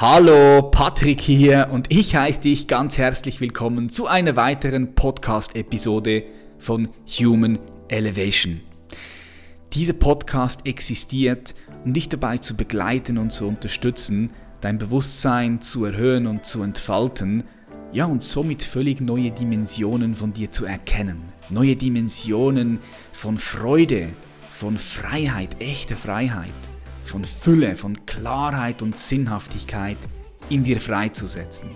Hallo, Patrick hier und ich heiße dich ganz herzlich willkommen zu einer weiteren Podcast-Episode von Human Elevation. Dieser Podcast existiert, um dich dabei zu begleiten und zu unterstützen, dein Bewusstsein zu erhöhen und zu entfalten, ja und somit völlig neue Dimensionen von dir zu erkennen. Neue Dimensionen von Freude, von Freiheit, echter Freiheit von Fülle, von Klarheit und Sinnhaftigkeit in dir freizusetzen.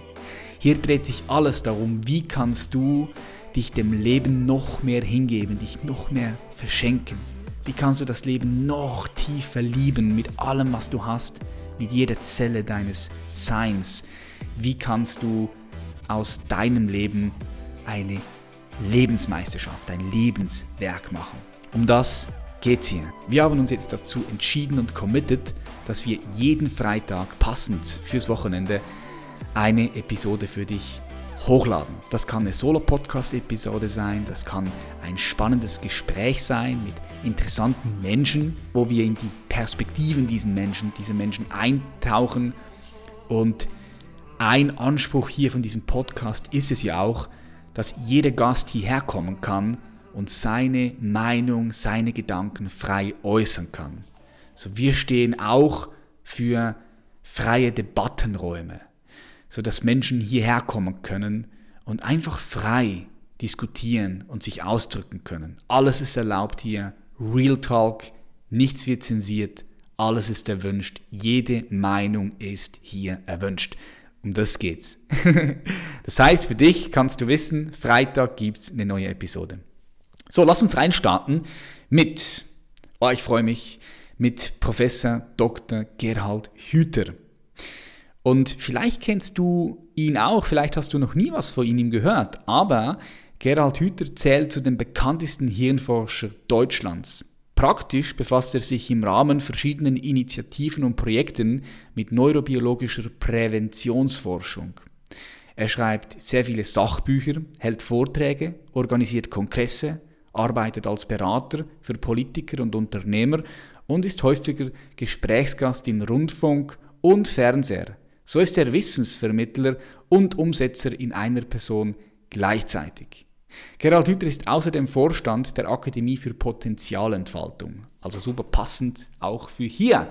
Hier dreht sich alles darum, wie kannst du dich dem Leben noch mehr hingeben, dich noch mehr verschenken. Wie kannst du das Leben noch tiefer lieben mit allem, was du hast, mit jeder Zelle deines Seins? Wie kannst du aus deinem Leben eine Lebensmeisterschaft, ein Lebenswerk machen? Um das geht's hier. Wir haben uns jetzt dazu entschieden und committed, dass wir jeden Freitag passend fürs Wochenende eine Episode für dich hochladen. Das kann eine Solo-Podcast-Episode sein, das kann ein spannendes Gespräch sein mit interessanten Menschen, wo wir in die Perspektiven diesen Menschen, diese Menschen eintauchen. Und ein Anspruch hier von diesem Podcast ist es ja auch, dass jeder Gast hierher kommen kann und seine Meinung, seine Gedanken frei äußern kann. So wir stehen auch für freie Debattenräume, so dass Menschen hierher kommen können und einfach frei diskutieren und sich ausdrücken können. Alles ist erlaubt hier, Real Talk, nichts wird zensiert, alles ist erwünscht, jede Meinung ist hier erwünscht. Um das geht's. das heißt, für dich kannst du wissen, Freitag gibt's eine neue Episode. So, lass uns reinstarten mit, oh, ich freue mich, mit Professor Dr. Gerhard Hüther. Und vielleicht kennst du ihn auch, vielleicht hast du noch nie was von ihm gehört, aber Gerhard Hüther zählt zu den bekanntesten Hirnforscher Deutschlands. Praktisch befasst er sich im Rahmen verschiedener Initiativen und Projekten mit neurobiologischer Präventionsforschung. Er schreibt sehr viele Sachbücher, hält Vorträge, organisiert Kongresse, arbeitet als Berater für Politiker und Unternehmer und ist häufiger Gesprächsgast in Rundfunk und Fernseher. So ist er Wissensvermittler und Umsetzer in einer Person gleichzeitig. Gerald Hüther ist außerdem Vorstand der Akademie für Potenzialentfaltung, also super passend auch für hier.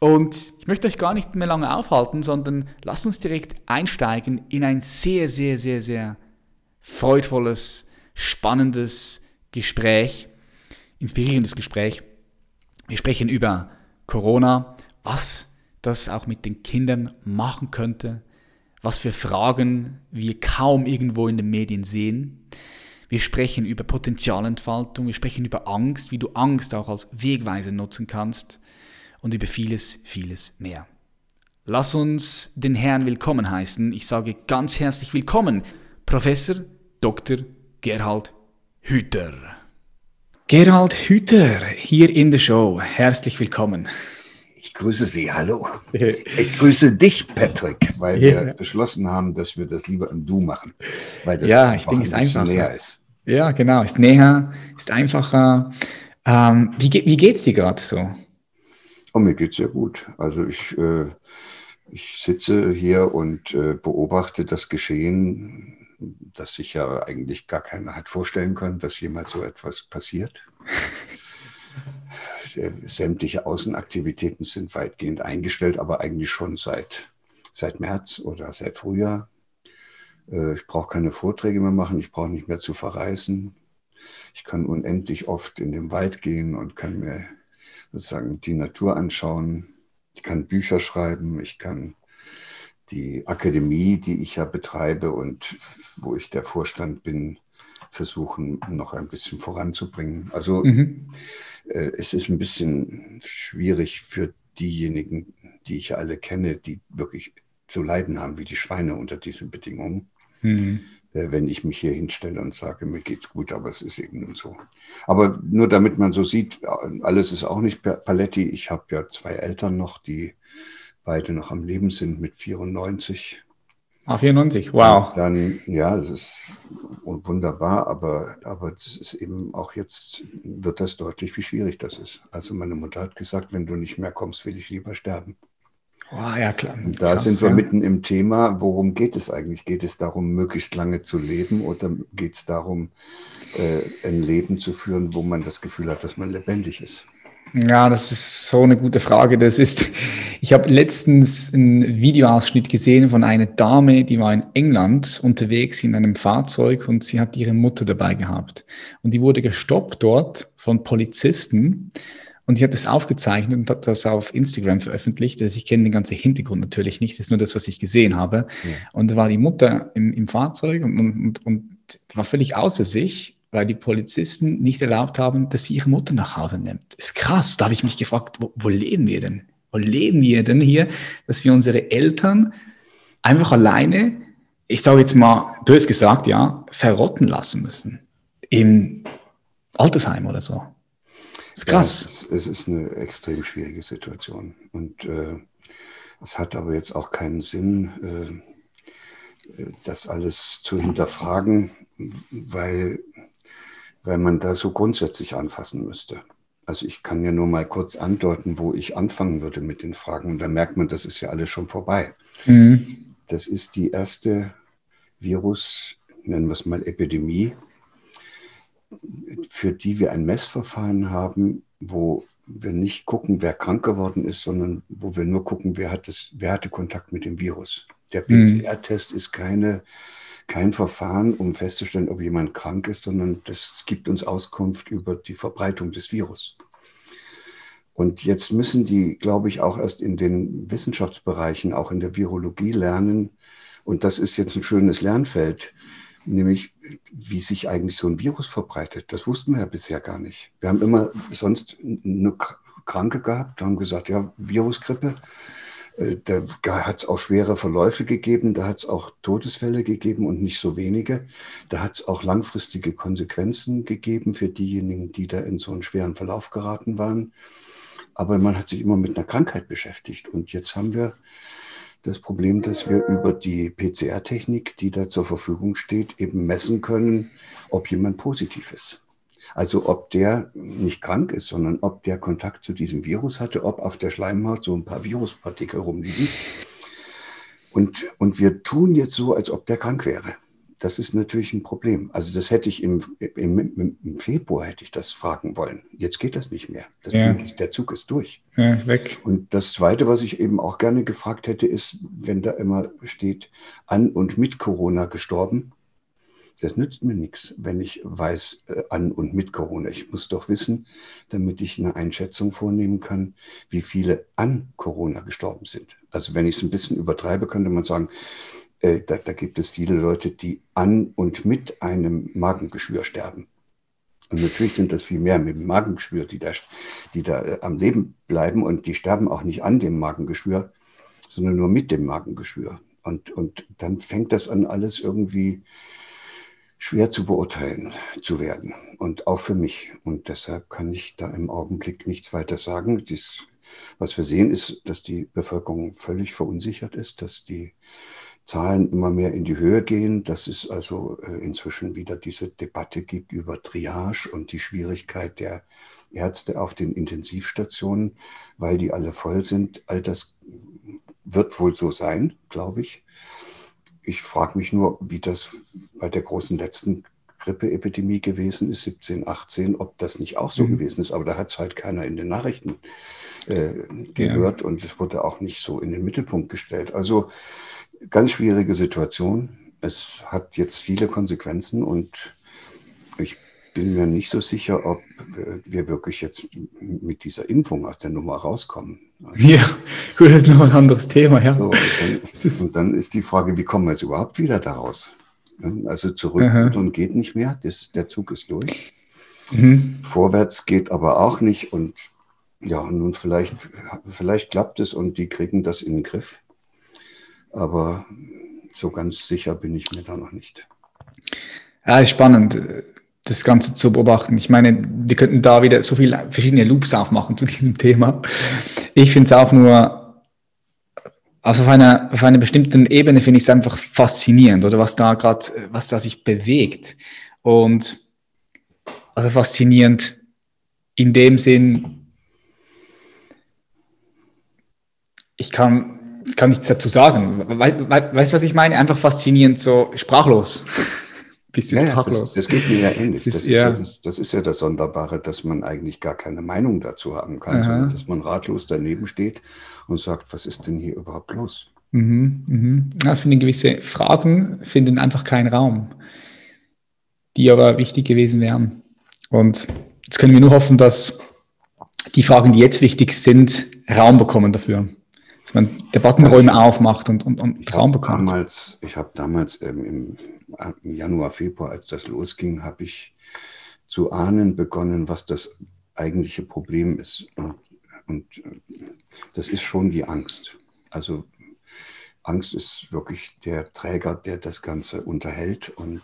Und ich möchte euch gar nicht mehr lange aufhalten, sondern lasst uns direkt einsteigen in ein sehr, sehr, sehr, sehr freudvolles, spannendes, Gespräch, inspirierendes Gespräch. Wir sprechen über Corona, was das auch mit den Kindern machen könnte, was für Fragen wir kaum irgendwo in den Medien sehen. Wir sprechen über Potenzialentfaltung, wir sprechen über Angst, wie du Angst auch als Wegweiser nutzen kannst und über vieles, vieles mehr. Lass uns den Herrn willkommen heißen. Ich sage ganz herzlich willkommen, Professor Dr. Gerhard Hüter. Gerald Hüter hier in der Show. Herzlich willkommen. Ich grüße Sie, hallo. Ich grüße dich, Patrick, weil ja. wir beschlossen haben, dass wir das lieber im Du machen. Weil das ja, ich denke, es ist einfacher. Näher ist. Ja, genau, ist näher, ist einfacher. Ähm, wie, wie geht's dir gerade so? Oh, mir geht's sehr gut. Also ich, äh, ich sitze hier und äh, beobachte das Geschehen das sich ja eigentlich gar keiner hat vorstellen können, dass jemals so etwas passiert. Sämtliche Außenaktivitäten sind weitgehend eingestellt, aber eigentlich schon seit, seit März oder seit Frühjahr. Äh, ich brauche keine Vorträge mehr machen, ich brauche nicht mehr zu verreisen. Ich kann unendlich oft in den Wald gehen und kann mir sozusagen die Natur anschauen. Ich kann Bücher schreiben, ich kann die Akademie, die ich ja betreibe und wo ich der Vorstand bin, versuchen noch ein bisschen voranzubringen. Also mhm. äh, es ist ein bisschen schwierig für diejenigen, die ich ja alle kenne, die wirklich zu leiden haben wie die Schweine unter diesen Bedingungen. Mhm. Äh, wenn ich mich hier hinstelle und sage, mir geht's gut, aber es ist eben nun so. Aber nur damit man so sieht, alles ist auch nicht Paletti. Ich habe ja zwei Eltern noch, die beide noch am Leben sind mit 94. Ah, 94, wow. Und dann, ja, das ist wunderbar, aber, aber das ist eben auch jetzt, wird das deutlich, wie schwierig das ist. Also meine Mutter hat gesagt, wenn du nicht mehr kommst, will ich lieber sterben. Oh, ja, klar. Und da Krass, sind wir ja. mitten im Thema, worum geht es eigentlich? Geht es darum, möglichst lange zu leben oder geht es darum, äh, ein Leben zu führen, wo man das Gefühl hat, dass man lebendig ist? Ja, das ist so eine gute Frage. Das ist, ich habe letztens einen Videoausschnitt gesehen von einer Dame, die war in England unterwegs in einem Fahrzeug und sie hat ihre Mutter dabei gehabt. Und die wurde gestoppt dort von Polizisten und die hat das aufgezeichnet und hat das auf Instagram veröffentlicht. Also ich kenne den ganzen Hintergrund natürlich nicht, das ist nur das, was ich gesehen habe. Ja. Und da war die Mutter im, im Fahrzeug und, und, und war völlig außer sich weil die Polizisten nicht erlaubt haben, dass sie ihre Mutter nach Hause nimmt. Ist krass. Da habe ich mich gefragt, wo, wo leben wir denn? Wo leben wir denn hier, dass wir unsere Eltern einfach alleine, ich sage jetzt mal bös gesagt, ja, verrotten lassen müssen. Im Altersheim oder so. ist krass. Ja, es, es, ist eine extrem schwierige Situation. Und äh, es hat aber jetzt auch keinen Sinn, äh, äh das alles zu hinterfragen, weil weil man da so grundsätzlich anfassen müsste. Also ich kann ja nur mal kurz andeuten, wo ich anfangen würde mit den Fragen. Und da merkt man, das ist ja alles schon vorbei. Mhm. Das ist die erste Virus, nennen wir es mal Epidemie, für die wir ein Messverfahren haben, wo wir nicht gucken, wer krank geworden ist, sondern wo wir nur gucken, wer, hat das, wer hatte Kontakt mit dem Virus. Der PCR-Test ist keine kein Verfahren, um festzustellen, ob jemand krank ist, sondern das gibt uns Auskunft über die Verbreitung des Virus. Und jetzt müssen die, glaube ich, auch erst in den Wissenschaftsbereichen, auch in der Virologie lernen. Und das ist jetzt ein schönes Lernfeld, nämlich wie sich eigentlich so ein Virus verbreitet. Das wussten wir ja bisher gar nicht. Wir haben immer sonst nur Kranke gehabt, haben gesagt, ja, Virusgrippe. Äh, da hat es auch schwere Verläufe gegeben, da hat es auch Todesfälle gegeben und nicht so wenige. Da hat es auch langfristige Konsequenzen gegeben für diejenigen, die da in so einen schweren Verlauf geraten waren. Aber man hat sich immer mit einer Krankheit beschäftigt. Und jetzt haben wir das Problem, dass wir über die PCR-Technik, die da zur Verfügung steht, eben messen können, ob jemand positiv ist. Also ob der nicht krank ist, sondern ob der Kontakt zu diesem Virus hatte, ob auf der Schleimhaut so ein paar Viruspartikel rumliegen. Und, und wir tun jetzt so, als ob der krank wäre. Das ist natürlich ein Problem. Also das hätte ich im, im, im Februar hätte ich das fragen wollen. Jetzt geht das nicht mehr. Das ja. Ding, der Zug ist durch. Ja, ist weg. Und das Zweite, was ich eben auch gerne gefragt hätte, ist, wenn da immer steht, an und mit Corona gestorben, das nützt mir nichts, wenn ich weiß äh, an und mit Corona. Ich muss doch wissen, damit ich eine Einschätzung vornehmen kann, wie viele an Corona gestorben sind. Also wenn ich es ein bisschen übertreibe, könnte man sagen, äh, da, da gibt es viele Leute, die an und mit einem Magengeschwür sterben. Und natürlich sind das viel mehr mit dem Magengeschwür, die da, die da äh, am Leben bleiben und die sterben auch nicht an dem Magengeschwür, sondern nur mit dem Magengeschwür. Und, und dann fängt das an, alles irgendwie schwer zu beurteilen zu werden und auch für mich. Und deshalb kann ich da im Augenblick nichts weiter sagen. Dies, was wir sehen, ist, dass die Bevölkerung völlig verunsichert ist, dass die Zahlen immer mehr in die Höhe gehen, dass es also äh, inzwischen wieder diese Debatte gibt über Triage und die Schwierigkeit der Ärzte auf den Intensivstationen, weil die alle voll sind. All das wird wohl so sein, glaube ich. Ich frage mich nur, wie das bei der großen letzten Grippeepidemie gewesen ist, 17, 18, ob das nicht auch so mhm. gewesen ist. Aber da hat es halt keiner in den Nachrichten äh, gehört ja. und es wurde auch nicht so in den Mittelpunkt gestellt. Also ganz schwierige Situation. Es hat jetzt viele Konsequenzen und ich bin mir nicht so sicher, ob wir wirklich jetzt mit dieser Impfung aus der Nummer rauskommen. Ja, gut, das ist noch ein anderes Thema, ja. So, und, dann, und, dann, ist die Frage, wie kommen wir jetzt überhaupt wieder daraus? Also zurück Aha. und geht nicht mehr, das, der Zug ist durch. Mhm. Vorwärts geht aber auch nicht und ja, nun vielleicht, vielleicht klappt es und die kriegen das in den Griff. Aber so ganz sicher bin ich mir da noch nicht. Ja, ist spannend das Ganze zu beobachten. Ich meine, wir könnten da wieder so viele verschiedene Loops aufmachen zu diesem Thema. Ich finde es auch nur, also auf einer, auf einer bestimmten Ebene finde ich es einfach faszinierend, oder was da gerade, was da sich bewegt. Und also faszinierend in dem Sinn, ich kann, kann nichts dazu sagen. Weißt du, was ich meine? Einfach faszinierend, so sprachlos. Bisschen ja, sprachlos. Das, das, geht mir ja ähnlich. Das ist, das, ist ja. das, ist ja das Sonderbare, dass man eigentlich gar keine Meinung dazu haben kann, Aha. sondern dass man ratlos daneben steht und sagt, was ist denn hier überhaupt los? Mhm, mhm. Also gewisse Fragen finden einfach keinen Raum, die aber wichtig gewesen wären. Und jetzt können wir nur hoffen, dass die Fragen, die jetzt wichtig sind, Raum bekommen dafür. Dass man Debattenräume aufmacht und, und, und Raum bekommt. Damals, ich habe damals ähm, im, im, Januar, Februar, als das losging, habe ich zu ahnen begonnen, was das eigentliche Problem ist. Und, äh, das ist schon die Angst. Also Angst ist wirklich der Träger, der das Ganze unterhält und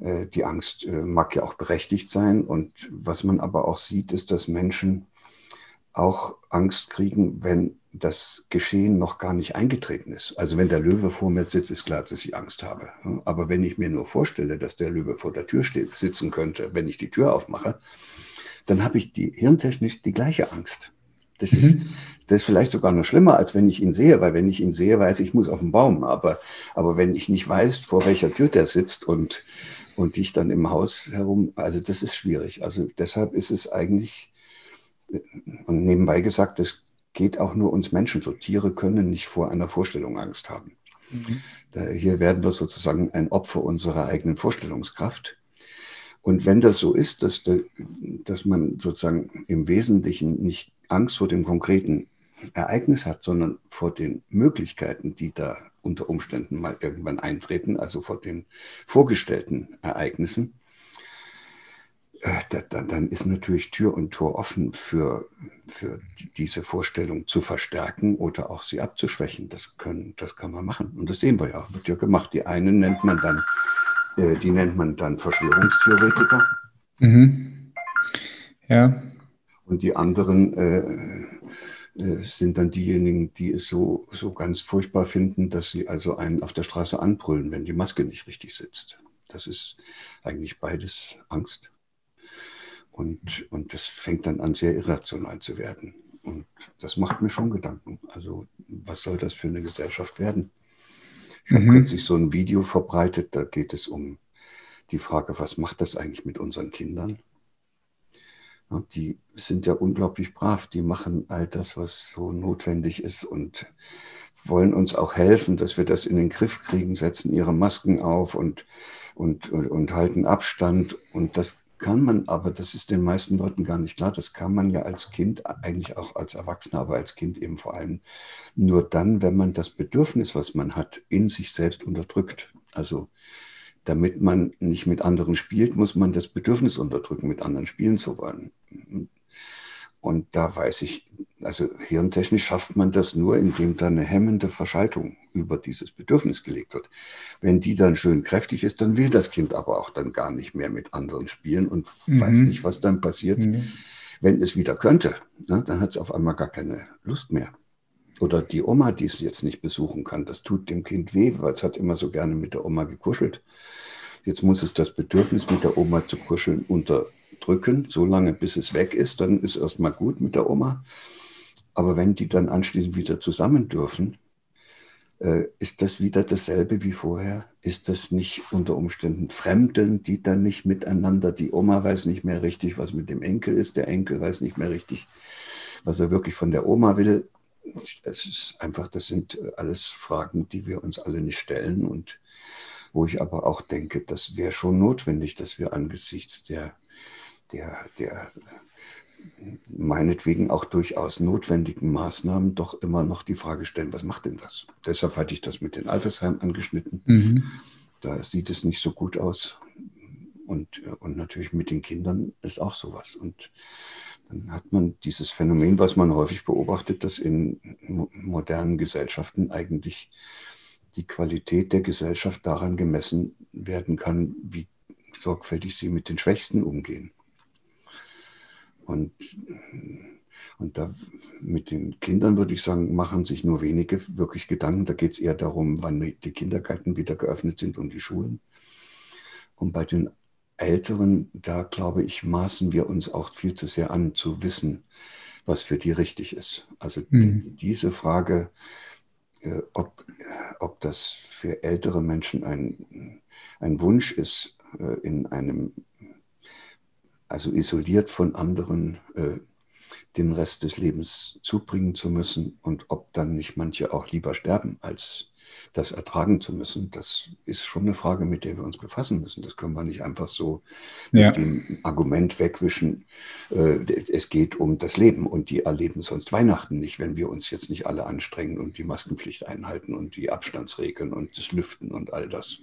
äh, die Angst äh, mag ja auch berechtigt sein. Und was man aber auch sieht, ist, dass Menschen auch Angst kriegen, wenn das Geschehen noch gar nicht eingetreten ist. Also wenn der Löwe vor mir sitzt, ist klar, dass ich Angst habe. Aber wenn ich mir nur vorstelle, dass der Löwe vor der Tür steht, sitzen könnte, wenn ich die Tür aufmache, dann habe ich die hirntechnisch die gleiche Angst. Das, mhm. ist, das ist vielleicht sogar noch schlimmer, als wenn ich ihn sehe, weil wenn ich ihn sehe, weiß ich, ich muss auf den Baum. Aber, aber wenn ich nicht weiß, vor welcher Tür der sitzt und, und ich dann im Haus herum, also das ist schwierig. Also deshalb ist es eigentlich, und nebenbei gesagt, das geht auch nur uns Menschen so. Tiere können nicht vor einer Vorstellung Angst haben. Mhm. Da, hier werden wir sozusagen ein Opfer unserer eigenen Vorstellungskraft. Und wenn das so ist, dass, dass man sozusagen im Wesentlichen nicht Angst vor dem konkreten Ereignis hat, sondern vor den Möglichkeiten, die da unter Umständen mal irgendwann eintreten, also vor den vorgestellten Ereignissen, dann ist natürlich Tür und Tor offen für, für diese Vorstellung zu verstärken oder auch sie abzuschwächen. Das, können, das kann man machen. Und das sehen wir ja, wird ja gemacht. Die einen nennt man dann, äh, die nennt man dann Verschwörungstheoretiker. Mhm. Ja. Und die anderen äh, äh, sind dann diejenigen, die es so, so ganz furchtbar finden, dass sie also einen auf der Straße anbrüllen, wenn die Maske nicht richtig sitzt. Das ist eigentlich beides Angst. Und, und das fängt dann an, sehr irrational zu werden. Und das macht mir schon Gedanken. Also, was soll das für eine Gesellschaft werden? Ich habe mhm. kürzlich so ein Video verbreitet, da geht es um die Frage, was macht das eigentlich mit unseren Kindern? Die sind ja unglaublich brav, die machen all das, was so notwendig ist und wollen uns auch helfen, dass wir das in den Griff kriegen, setzen ihre Masken auf und, und, und, und halten Abstand. Und das kann man, aber das ist den meisten Leuten gar nicht klar, das kann man ja als Kind, eigentlich auch als Erwachsener, aber als Kind eben vor allem nur dann, wenn man das Bedürfnis, was man hat, in sich selbst unterdrückt. Also damit man nicht mit anderen spielt, muss man das Bedürfnis unterdrücken, mit anderen spielen zu wollen. Und da weiß ich, also hirntechnisch schafft man das nur, indem da eine hemmende Verschaltung über dieses Bedürfnis gelegt wird. Wenn die dann schön kräftig ist, dann will das Kind aber auch dann gar nicht mehr mit anderen spielen und mhm. weiß nicht, was dann passiert. Mhm. Wenn es wieder könnte, ne, dann hat es auf einmal gar keine Lust mehr. Oder die Oma, die es jetzt nicht besuchen kann, das tut dem Kind weh, weil es hat immer so gerne mit der Oma gekuschelt. Jetzt muss es das Bedürfnis, mit der Oma zu kuscheln, unterdrücken, so lange bis es weg ist. Dann ist erstmal gut mit der Oma. Aber wenn die dann anschließend wieder zusammen dürfen, äh, ist das wieder dasselbe wie vorher? Ist das nicht unter Umständen Fremdeln, die dann nicht miteinander? Die Oma weiß nicht mehr richtig, was mit dem Enkel ist. Der Enkel weiß nicht mehr richtig, was er wirklich von der Oma will das ist einfach, das sind äh, alles Fragen, die wir uns alle nicht stellen und wo ich aber auch denke, das wäre schon notwendig, dass wir angesichts der, der, der meinetwegen auch durchaus notwendigen Maßnahmen doch immer noch die Frage stellen, was macht denn das? Deshalb hatte ich das mit den Altersheimen angeschnitten. Mhm. Da sieht es nicht so gut aus. Und, und natürlich mit den Kindern ist auch sowas. Und dann hat man dieses Phänomen, was man häufig beobachtet, dass in modernen Gesellschaften eigentlich die Qualität der Gesellschaft daran gemessen werden kann, wie sorgfältig sie mit den Schwächsten umgehen. Und, und da mit den Kindern würde ich sagen, machen sich nur wenige wirklich Gedanken. Da geht es eher darum, wann die Kindergärten wieder geöffnet sind und die Schulen. Und bei den Älteren, da glaube ich, maßen wir uns auch viel zu sehr an, zu wissen, was für die richtig ist. Also mhm. die, diese Frage, äh, ob, ob das für ältere Menschen ein, ein Wunsch ist, äh, in einem, also isoliert von anderen, äh, den Rest des Lebens zubringen zu müssen und ob dann nicht manche auch lieber sterben, als das ertragen zu müssen, das ist schon eine Frage, mit der wir uns befassen müssen. Das können wir nicht einfach so ja. mit dem Argument wegwischen, äh, es geht um das Leben und die erleben sonst Weihnachten nicht, wenn wir uns jetzt nicht alle anstrengen und die Maskenpflicht einhalten und die Abstandsregeln und das Lüften und all das.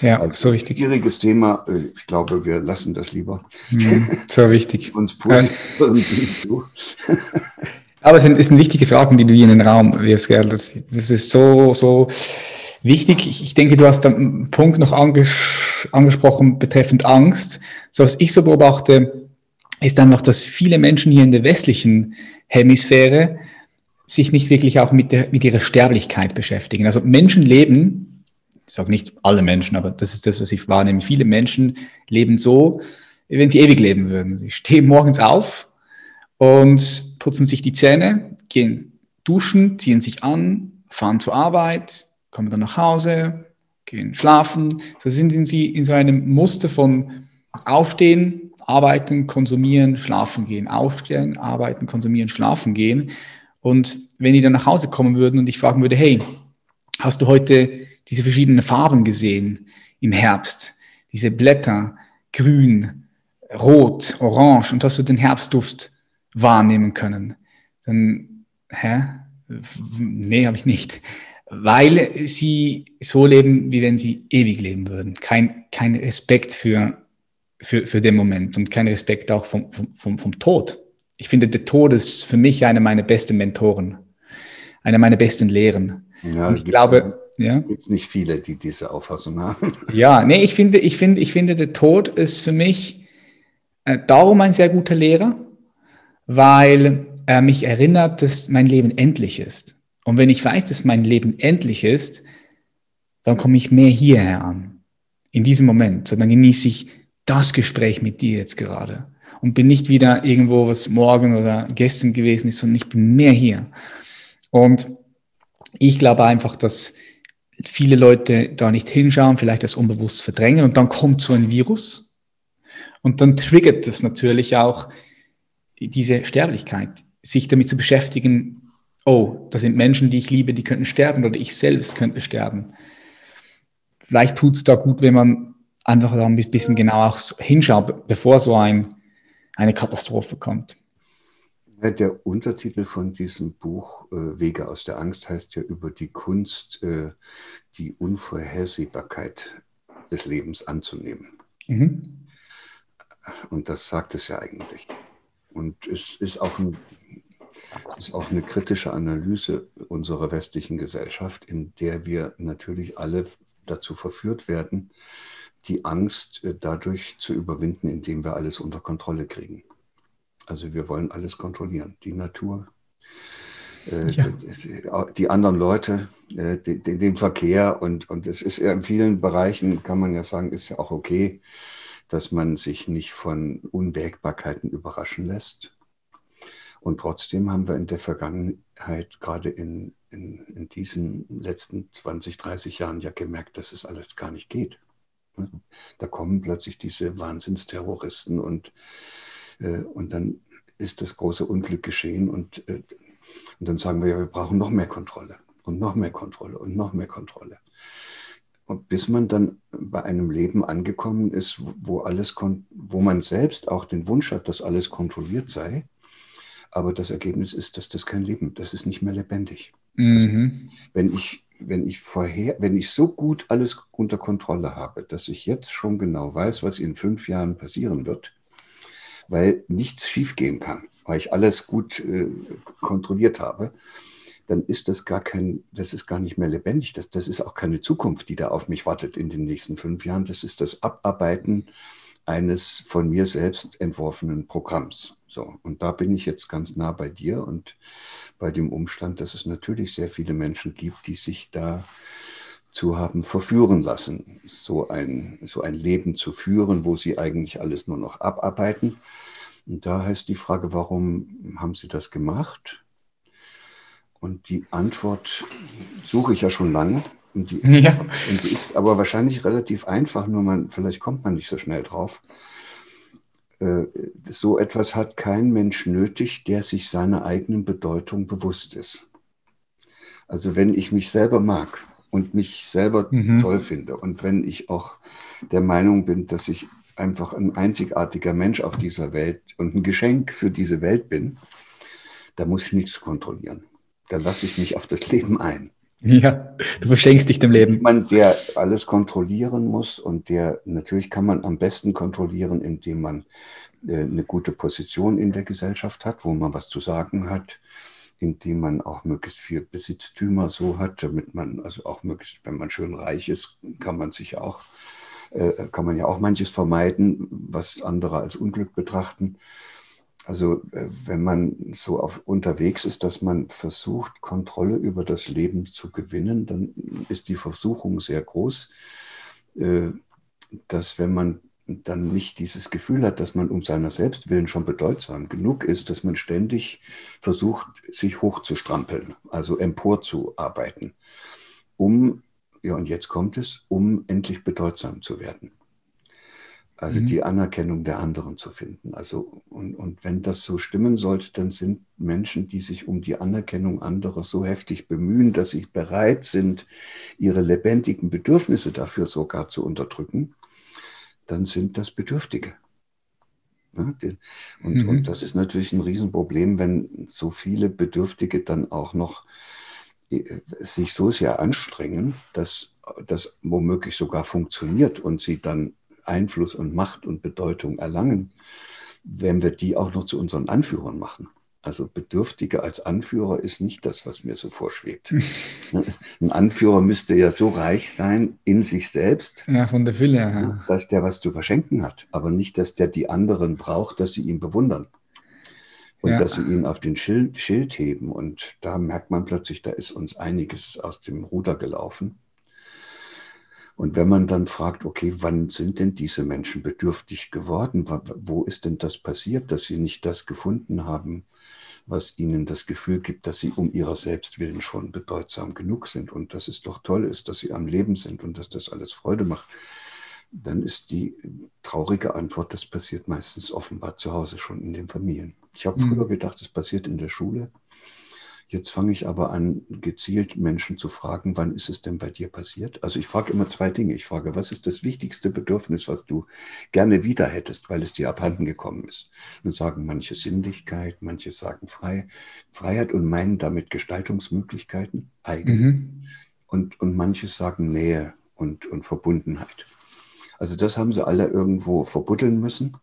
Ja, also so wichtig. Schwieriges Thema. Äh, ich glaube, wir lassen das lieber. Mhm, so wichtig. Uns positiv Aber es sind, es sind wichtige Fragen, die du hier in den Raum wirfst, gell? Das, das ist so, so wichtig. Ich denke, du hast einen Punkt noch anges angesprochen betreffend Angst. So was ich so beobachte, ist einfach, dass viele Menschen hier in der westlichen Hemisphäre sich nicht wirklich auch mit, der, mit ihrer Sterblichkeit beschäftigen. Also Menschen leben, ich sage nicht alle Menschen, aber das ist das, was ich wahrnehme. Viele Menschen leben so, wie wenn sie ewig leben würden. Sie stehen morgens auf und putzen sich die Zähne, gehen duschen, ziehen sich an, fahren zur Arbeit, kommen dann nach Hause, gehen schlafen. So sind sie in so einem Muster von Aufstehen, Arbeiten, Konsumieren, Schlafen gehen. Aufstehen, Arbeiten, Konsumieren, Schlafen gehen. Und wenn die dann nach Hause kommen würden und ich fragen würde, hey, hast du heute diese verschiedenen Farben gesehen im Herbst? Diese Blätter, grün, rot, orange und hast du den Herbstduft wahrnehmen können. Dann, hä? Nee, habe ich nicht. Weil sie so leben, wie wenn sie ewig leben würden. Kein, kein Respekt für, für, für den Moment und kein Respekt auch vom, vom, vom Tod. Ich finde, der Tod ist für mich einer meiner besten Mentoren, einer meiner besten Lehren. Ja, und ich glaube, ja. Gibt es nicht viele, die diese Auffassung haben. Ja, nee, ich finde, ich finde, ich finde, der Tod ist für mich äh, darum ein sehr guter Lehrer, weil er mich erinnert, dass mein Leben endlich ist. Und wenn ich weiß, dass mein Leben endlich ist, dann komme ich mehr hierher an, in diesem Moment. So, dann genieße ich das Gespräch mit dir jetzt gerade und bin nicht wieder irgendwo, was morgen oder gestern gewesen ist, sondern ich bin mehr hier. Und ich glaube einfach, dass viele Leute da nicht hinschauen, vielleicht das unbewusst verdrängen und dann kommt so ein Virus und dann triggert das natürlich auch diese Sterblichkeit, sich damit zu beschäftigen, oh, da sind Menschen, die ich liebe, die könnten sterben oder ich selbst könnte sterben. Vielleicht tut es da gut, wenn man einfach da ein bisschen genau auch hinschaut, bevor so ein, eine Katastrophe kommt. Der Untertitel von diesem Buch äh, Wege aus der Angst heißt ja über die Kunst, äh, die Unvorhersehbarkeit des Lebens anzunehmen. Mhm. Und das sagt es ja eigentlich. Und es ist auch, ein, es ist auch eine kritische Analyse unserer westlichen Gesellschaft, in der wir natürlich alle dazu verführt werden, die Angst äh, dadurch zu überwinden, indem wir alles unter Kontrolle kriegen. Also wir wollen alles kontrollieren, die Natur, äh, ja. die anderen Leute, äh, den, Verkehr und, und es ist ja in vielen Bereichen, kann man ja sagen, ist ja auch okay, dass man sich nicht von Unwägbarkeiten überraschen lässt. Und trotzdem haben wir in der Vergangenheit, gerade in, in, in diesen letzten 20, 30 Jahren ja gemerkt, dass es alles gar nicht geht. Da kommen plötzlich diese Wahnsinnsterroristen und, äh, und dann ist das große Unglück geschehen und, äh, und dann sagen wir ja, wir brauchen noch mehr Kontrolle und noch mehr Kontrolle und noch mehr Kontrolle. Und bis man dann bei einem Leben angekommen ist, wo alles, wo man selbst auch den Wunsch hat, dass alles kontrolliert sei. Aber das Ergebnis ist, dass das kein Leben, das ist nicht mehr lebendig. Mhm. Also, wenn ich, wenn ich vorher, wenn ich so gut alles unter Kontrolle habe, dass ich jetzt schon genau weiß, was in fünf Jahren passieren wird, weil nichts schiefgehen kann, weil ich alles gut äh, kontrolliert habe, dann ist das gar kein, das ist gar nicht mehr lebendig. Das, das ist auch keine Zukunft, die da auf mich wartet in den nächsten fünf Jahren. Das ist das Abarbeiten eines von mir selbst entworfenen Programms. So, und da bin ich jetzt ganz nah bei dir und bei dem Umstand, dass es natürlich sehr viele Menschen gibt, die sich da zu haben verführen lassen, so ein, so ein Leben zu führen, wo sie eigentlich alles nur noch abarbeiten. Und da heißt die Frage, warum haben sie das gemacht? Und die Antwort suche ich ja schon lange. Und die, Ja. und die ist aber wahrscheinlich relativ einfach, nur man, vielleicht kommt man nicht so schnell drauf. Äh, So etwas hat kein Mensch nötig, der sich seiner eigenen Bedeutung bewusst ist. Also wenn ich mich selber mag und mich selber Mhm. toll finde und wenn ich auch der Meinung bin, dass ich einfach ein einzigartiger Mensch auf dieser Welt und ein Geschenk für diese Welt bin, da muss ich nichts kontrollieren. Da lasse ich mich auf das Leben ein. Ja, du verschenkst dich dem Leben. Jemand, der alles kontrollieren muss und der natürlich kann man am besten kontrollieren, indem man äh, eine gute Position in der Gesellschaft hat, wo man was zu sagen hat, indem man auch möglichst viel Besitztümer so hat, damit man also auch möglichst, wenn man schön reich ist, kann man sich auch äh, kann man ja auch manches vermeiden, was andere als Unglück betrachten. Also äh, wenn man so auf, unterwegs ist, dass man versucht, Kontrolle über das Leben zu gewinnen, dann ist die Versuchung sehr groß, äh, dass wenn man dann nicht dieses Gefühl hat, dass man um seiner selbst willen schon bedeutsam genug ist, dass man ständig versucht, sich hochzustrampeln, also emporzuarbeiten, um, ja und jetzt kommt es, um endlich bedeutsam zu werden. Also Mhm. die Anerkennung der anderen zu finden. Also, und, und wenn das so stimmen sollte, dann sind Menschen, die sich um die Anerkennung anderer so heftig bemühen, dass sie bereit sind, ihre lebendigen Bedürfnisse dafür sogar zu unterdrücken, dann sind das Bedürftige. Die- und, Mhm. und das ist natürlich ein Riesenproblem, wenn so viele Bedürftige dann auch noch äh, sich so sehr anstrengen, dass das womöglich sogar funktioniert und sie dann Einfluss und Macht und Bedeutung erlangen, wenn wir die auch noch zu unseren Anführern machen. Also Bedürftige als Anführer ist nicht das, was mir so vorschwebt. Ein Anführer müsste ja so reich sein in sich selbst, Ja, von der Fülle her. dass der was zu verschenken hat, aber nicht, dass der die anderen braucht, dass sie ihn bewundern und Ja. dass sie ihn auf den Schild, Schild heben. Und da merkt man plötzlich, da ist uns einiges aus dem Ruder gelaufen. Und wenn man dann fragt, okay, wann sind denn diese Menschen bedürftig geworden? Wo ist denn das passiert, dass sie nicht das gefunden haben, was ihnen das Gefühl gibt, dass sie um ihrer selbst willen schon bedeutsam genug sind und dass es doch toll ist, dass sie am Leben sind und dass das alles Freude macht? Dann ist die traurige Antwort, das passiert meistens offenbar zu Hause schon in den Familien. Ich habe Mhm. früher gedacht, es passiert in der Schule. Jetzt fange ich aber an, gezielt Menschen zu fragen, wann ist es denn bei dir passiert? Also ich frage immer zwei Dinge. Ich frage, was ist das wichtigste Bedürfnis, was du gerne wieder hättest, weil es dir abhanden gekommen ist? Dann sagen manche Sinnlichkeit, manche sagen Frei, Freiheit und meinen damit Gestaltungsmöglichkeiten, eigen. Mhm. Und, und manche sagen Nähe und, und Verbundenheit. Also das haben sie alle irgendwo verbuddeln müssen.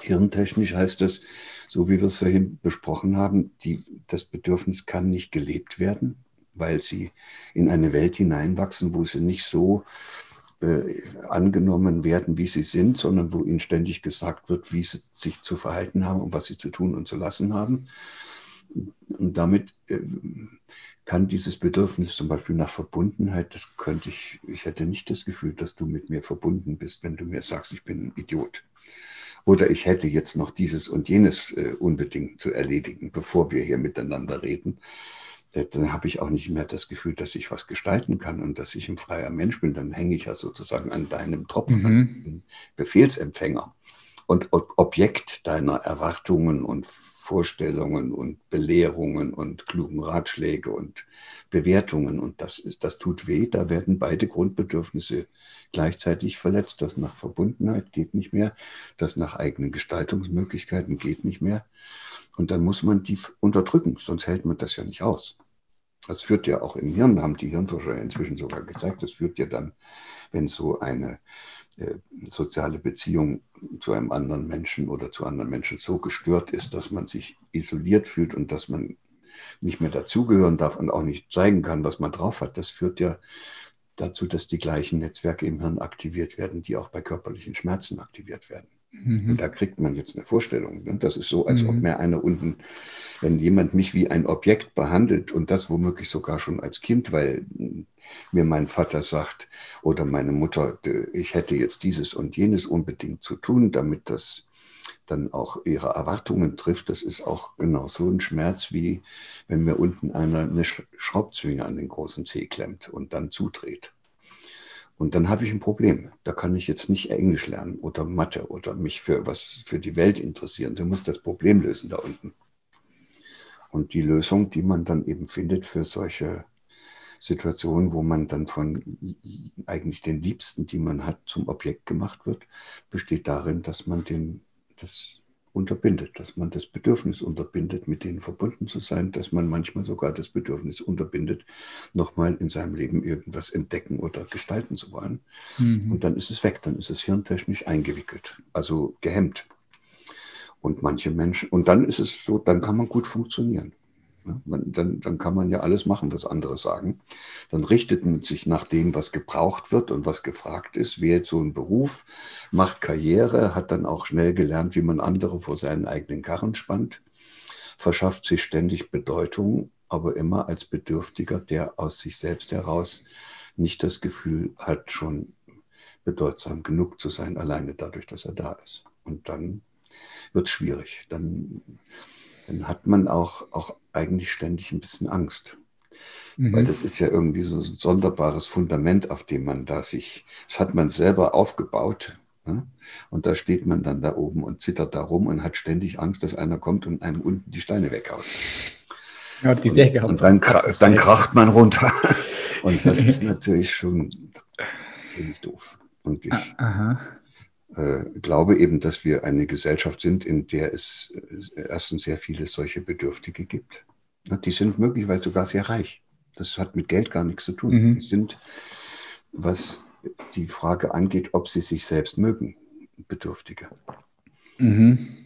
Hirntechnisch heißt das, so wie wir es vorhin besprochen haben, die, das Bedürfnis kann nicht gelebt werden, weil sie in eine Welt hineinwachsen, wo sie nicht so äh, angenommen werden, wie sie sind, sondern wo ihnen ständig gesagt wird, wie sie sich zu verhalten haben und was sie zu tun und zu lassen haben. Und damit äh, kann dieses Bedürfnis zum Beispiel nach Verbundenheit, das könnte ich, ich hätte nicht das Gefühl, dass du mit mir verbunden bist, wenn du mir sagst, ich bin ein Idiot. Oder ich hätte jetzt noch dieses und jenes äh, unbedingt zu erledigen, bevor wir hier miteinander reden. Äh, Dann habe ich auch nicht mehr das Gefühl, dass ich was gestalten kann und dass ich ein freier Mensch bin. Dann hänge ich ja sozusagen an deinem Tropf, Mhm. Befehlsempfänger und Ob- Objekt deiner Erwartungen und Vorstellungen und Belehrungen und klugen Ratschläge und Bewertungen. Und das, ist, das tut weh. Da werden beide Grundbedürfnisse gleichzeitig verletzt. Das nach Verbundenheit geht nicht mehr. Das nach eigenen Gestaltungsmöglichkeiten geht nicht mehr. Und dann muss man die unterdrücken, sonst hält man das ja nicht aus. Das führt ja auch im Hirn, haben die Hirnforscher inzwischen sogar gezeigt, das führt ja dann, wenn so eine äh, soziale Beziehung zu einem anderen Menschen oder zu anderen Menschen so gestört ist, dass man sich isoliert fühlt und dass man nicht mehr dazugehören darf und auch nicht zeigen kann, was man drauf hat. Das führt ja dazu, dass die gleichen Netzwerke im Hirn aktiviert werden, die auch bei körperlichen Schmerzen aktiviert werden. Mhm. Da kriegt man jetzt eine Vorstellung. Ne? Das ist so, als ob Mhm. mir einer unten, wenn jemand mich wie ein Objekt behandelt und das womöglich sogar schon als Kind, weil mir mein Vater sagt oder meine Mutter, ich hätte jetzt dieses und jenes unbedingt zu tun, damit das dann auch ihre Erwartungen trifft, das ist auch genauso ein Schmerz, wie wenn mir unten einer eine Schraubzwinge an den großen Zeh klemmt und dann zudreht. Und dann habe ich ein Problem. Da kann ich jetzt nicht Englisch lernen oder Mathe oder mich für was für die Welt interessieren. Du musst das Problem lösen da unten. Und die Lösung, die man dann eben findet für solche Situationen, wo man dann von eigentlich den Liebsten, die man hat, zum Objekt gemacht wird, besteht darin, dass man den, das unterbindet, dass man das Bedürfnis unterbindet, mit denen verbunden zu sein, dass man manchmal sogar das Bedürfnis unterbindet, nochmal in seinem Leben irgendwas entdecken oder gestalten zu wollen. Mhm. Und dann ist es weg, dann ist es hirntechnisch eingewickelt, also gehemmt. Und manche Menschen, und dann ist es so, dann kann man gut funktionieren. Man, dann, dann kann man ja alles machen, was andere sagen. Dann richtet man sich nach dem, was gebraucht wird und was gefragt ist, wählt so einen Beruf, macht Karriere, hat dann auch schnell gelernt, wie man andere vor seinen eigenen Karren spannt, verschafft sich ständig Bedeutung, aber immer als Bedürftiger, der aus sich selbst heraus nicht das Gefühl hat, schon bedeutsam genug zu sein, alleine dadurch, dass er da ist. Und dann wird es schwierig. Dann dann hat man auch, auch eigentlich ständig ein bisschen Angst. Mhm. Weil das ist ja irgendwie so ein sonderbares Fundament, auf dem man da sich, das hat man selber aufgebaut. Ne? Und da steht man dann da oben und zittert da rum und hat ständig Angst, dass einer kommt und einem unten die Steine weghaut. Ja, die und, und dann, dann kracht man runter. Und das ist natürlich schon ziemlich doof. Und ich, Aha äh, glaube eben, dass wir eine Gesellschaft sind, in der es äh, erstens sehr viele solche Bedürftige gibt. Die sind möglicherweise sogar sehr reich. Das hat mit Geld gar nichts zu tun. Mhm. Die sind, was die Frage angeht, ob sie sich selbst mögen, Bedürftige. Mhm.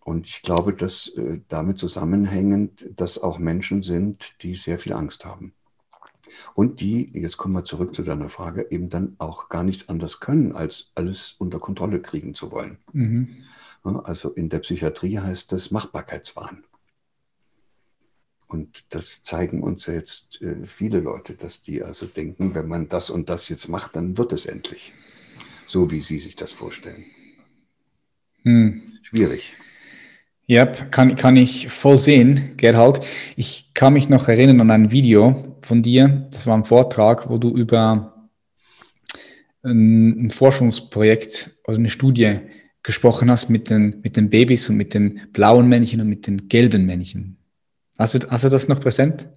Und ich glaube, dass äh, damit zusammenhängend, dass auch Menschen sind, die sehr viel Angst haben. Und die, jetzt kommen wir zurück zu deiner Frage, eben dann auch gar nichts anderes können, als alles unter Kontrolle kriegen zu wollen. Mhm. Also in der Psychiatrie heißt das Machbarkeitswahn. Und das zeigen uns jetzt äh, viele Leute, dass die also denken, wenn man das und das jetzt macht, dann wird es endlich. So wie sie sich das vorstellen. Hm. Schwierig. Ja, kann, kann ich voll sehen, Gerhard. Ich kann mich noch erinnern an ein Video von dir, das war ein Vortrag, wo du über ein, ein Forschungsprojekt oder eine Studie gesprochen hast mit den, mit den Babys und mit den blauen Männchen und mit den gelben Männchen. Hast du, hast du das noch präsent?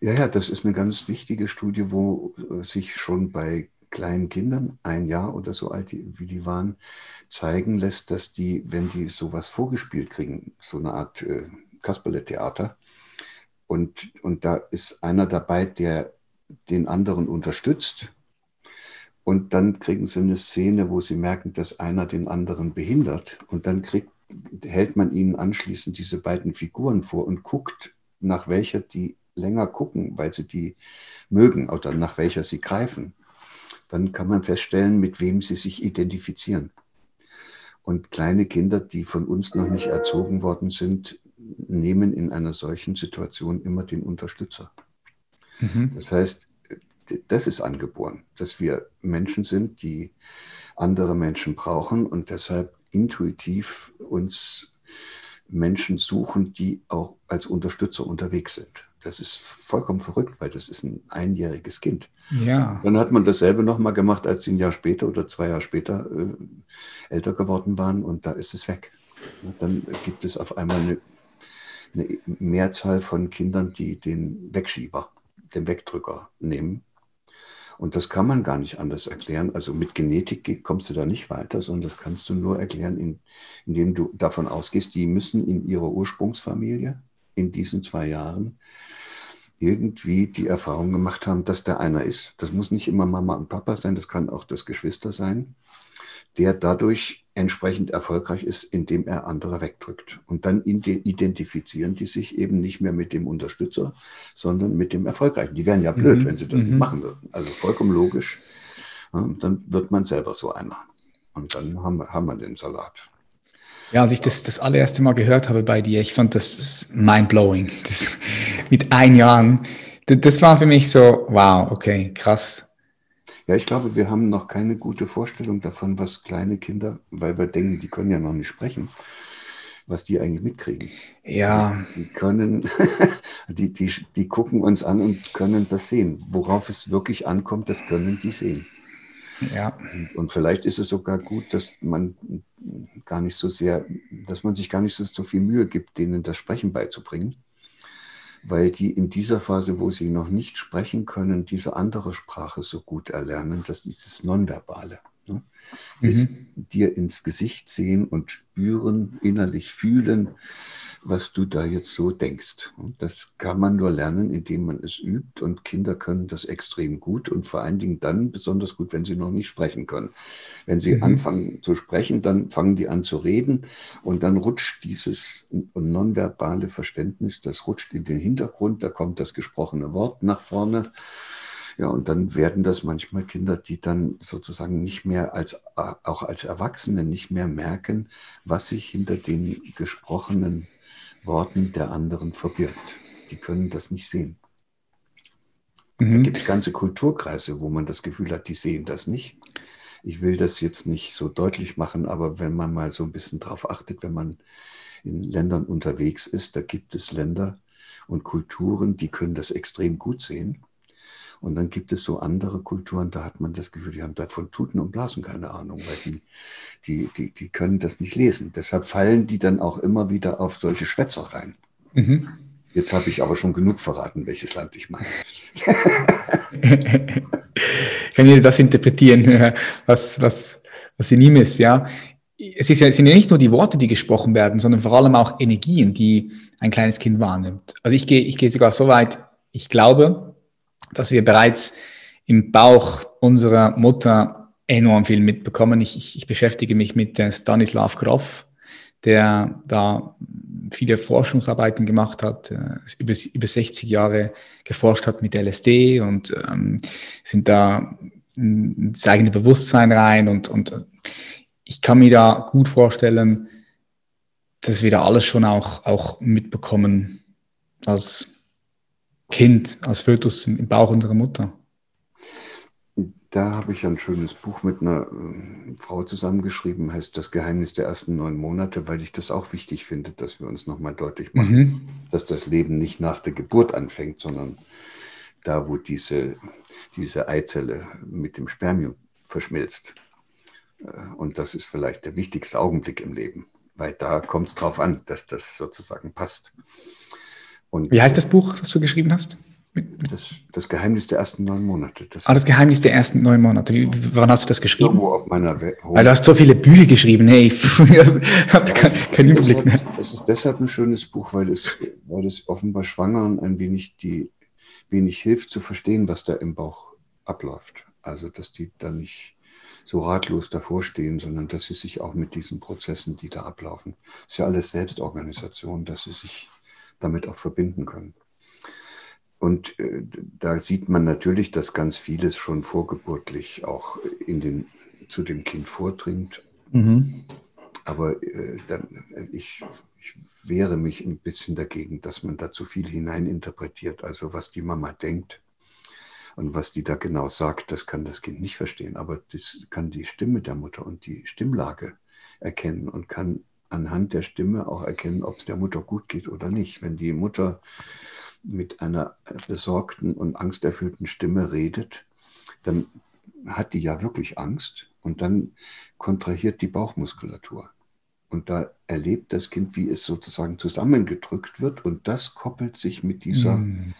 Ja, ja, das ist eine ganz wichtige Studie, wo sich schon bei kleinen Kindern, ein Jahr oder so alt wie die waren, zeigen lässt, dass die, wenn die sowas vorgespielt kriegen, so eine Art äh, Kasperle-Theater, und, und da ist einer dabei, der den anderen unterstützt. Und dann kriegen sie eine Szene, wo sie merken, dass einer den anderen behindert. Und dann kriegt, hält man ihnen anschließend diese beiden Figuren vor und guckt, nach welcher die länger gucken, weil sie die mögen oder nach welcher sie greifen. Dann kann man feststellen, mit wem sie sich identifizieren. Und kleine Kinder, die von uns noch nicht erzogen worden sind, nehmen in einer solchen Situation immer den Unterstützer. Mhm. Das heißt, das ist angeboren, dass wir Menschen sind, die andere Menschen brauchen und deshalb intuitiv uns Menschen suchen, die auch als Unterstützer unterwegs sind. Das ist vollkommen verrückt, weil das ist ein einjähriges Kind. Ja. Dann hat man dasselbe nochmal gemacht, als sie ein Jahr später oder zwei Jahre später äh, älter geworden waren und da ist es weg. Und dann gibt es auf einmal eine, eine Mehrzahl von Kindern, die den Wegschieber, den Wegdrücker nehmen. Und das kann man gar nicht anders erklären. Also mit Genetik kommst du da nicht weiter, sondern das kannst du nur erklären, indem du davon ausgehst, die müssen in ihrer Ursprungsfamilie in diesen zwei Jahren irgendwie die Erfahrung gemacht haben, dass da einer ist. Das muss nicht immer Mama und Papa sein, das kann auch das Geschwister sein, der dadurch entsprechend erfolgreich ist, indem er andere wegdrückt. Und dann identifizieren die sich eben nicht mehr mit dem Unterstützer, sondern mit dem Erfolgreichen. Die wären ja blöd, mhm. wenn sie das mhm. nicht machen würden. Also vollkommen logisch. dann wird man selber so einer. Und dann haben, haben wir den Salat. Ja, als ich das das allererste Mal gehört habe bei dir, ich fand das mind-blowing. mit ein Jahren, das war für mich so, wow, okay, krass. Ja, ich glaube, wir haben noch keine gute Vorstellung davon, was kleine Kinder, weil wir denken, die können ja noch nicht sprechen, was die eigentlich mitkriegen. Ja. Also die können, die, die, die gucken uns an und können das sehen. Worauf es wirklich ankommt, das können die sehen. Ja. Und vielleicht ist es sogar gut, dass man gar nicht so sehr, dass man sich gar nicht so, so viel Mühe gibt, denen das Sprechen beizubringen, weil die in dieser Phase, wo sie noch nicht sprechen können, diese andere Sprache so gut erlernen, das ist dieses Nonverbale. Ne? Das mhm. dir ins Gesicht sehen und spüren, innerlich fühlen, was du da jetzt so denkst. Und das kann man nur lernen, indem man es übt. Und Kinder können das extrem gut und vor allen Dingen dann besonders gut, wenn sie noch nicht sprechen können. Wenn sie mhm. anfangen zu sprechen, dann fangen die an zu reden und dann rutscht dieses nonverbale Verständnis, das rutscht in den Hintergrund, da kommt das gesprochene Wort nach vorne. Ja, und dann werden das manchmal Kinder, die dann sozusagen nicht mehr als, auch als Erwachsene nicht mehr merken, was sich hinter den gesprochenen Worten der anderen verbirgt. Die können das nicht sehen. Mhm. Da gibt es ganze Kulturkreise, wo man das Gefühl hat, die sehen das nicht. Ich will das jetzt nicht so deutlich machen, aber wenn man mal so ein bisschen drauf achtet, wenn man in Ländern unterwegs ist, da gibt es Länder und Kulturen, die können das extrem gut sehen. Und dann gibt es so andere Kulturen, da hat man das Gefühl, die haben davon Tuten und Blasen keine Ahnung, weil die, die, die, die können das nicht lesen. Deshalb fallen die dann auch immer wieder auf solche Schwätzer rein. Mhm. Jetzt habe ich aber schon genug verraten, welches Land ich meine. Kann jeder das interpretieren, was, was, was in ihm ist, ja? Es, ist ja, es sind ja nicht nur die Worte, die gesprochen werden, sondern vor allem auch Energien, die ein kleines Kind wahrnimmt. Also ich gehe, ich gehe sogar so weit, ich glaube, dass wir bereits im Bauch unserer Mutter enorm viel mitbekommen. Ich, ich, ich beschäftige mich mit äh, Stanislav Grof, der da viele Forschungsarbeiten gemacht hat, äh, über, über 60 Jahre geforscht hat mit LSD und ähm, sind da ins eigene Bewusstsein rein und, und ich kann mir da gut vorstellen, dass wir da alles schon auch, auch mitbekommen als Kind, als Fötus im Bauch unserer Mutter? Da habe ich ein schönes Buch mit einer äh, Frau zusammengeschrieben, heißt Das Geheimnis der ersten neun Monate, weil ich das auch wichtig finde, dass wir uns nochmal deutlich machen, mhm. dass das Leben nicht nach der Geburt anfängt, sondern da, wo diese, diese Eizelle mit dem Spermium verschmilzt. Äh, und das ist vielleicht der wichtigste Augenblick im Leben, weil da kommt es drauf an, dass das sozusagen passt. Und Wie heißt das Buch, was du geschrieben hast? Das, das Geheimnis der ersten neun Monate. Das ah, das Geheimnis der ersten neun Monate. Wie, wann hast du das geschrieben? Irgendwo auf meiner Welt. Weil du hast so viele Bücher geschrieben. Hey, ich habe keinen Überblick mehr. Es ist deshalb ein schönes Buch, weil es, weil es offenbar Schwangeren ein wenig, die, wenig hilft zu verstehen, was da im Bauch abläuft. Also, dass die da nicht so ratlos davor stehen, sondern dass sie sich auch mit diesen Prozessen, die da ablaufen, ist ja alles Selbstorganisation, dass sie sich damit auch verbinden können. Und äh, da sieht man natürlich, dass ganz vieles schon vorgeburtlich auch in den, zu dem Kind vordringt. Mhm. Aber äh, dann, ich, ich wehre mich ein bisschen dagegen, dass man da zu viel hineininterpretiert. Also was die Mama denkt und was die da genau sagt, das kann das Kind nicht verstehen. Aber das kann die Stimme der Mutter und die Stimmlage erkennen und kann anhand der Stimme auch erkennen, ob es der Mutter gut geht oder nicht. Wenn die Mutter mit einer besorgten und angsterfüllten Stimme redet, dann hat die ja wirklich Angst und dann kontrahiert die Bauchmuskulatur. Und da erlebt das Kind, wie es sozusagen zusammengedrückt wird und das koppelt sich mit dieser mm.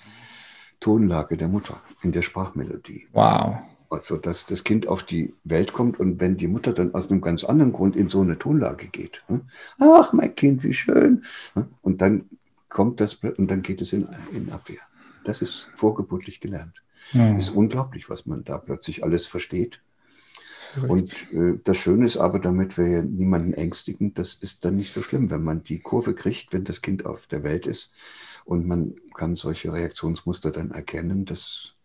Tonlage der Mutter in der Sprachmelodie. Wow. Also, dass das Kind auf die Welt kommt und wenn die Mutter dann aus einem ganz anderen Grund in so eine Tonlage geht. Ne? Ach, mein Kind, wie schön. Ne? Und dann kommt das und dann geht es in, in Abwehr. Das ist vorgeburtlich gelernt. Mhm. ist unglaublich, was man da plötzlich alles versteht. Und äh, das Schöne ist aber, damit wir ja niemanden ängstigen, das ist dann nicht so schlimm, wenn man die Kurve kriegt, wenn das Kind auf der Welt ist und man kann solche Reaktionsmuster dann erkennen, das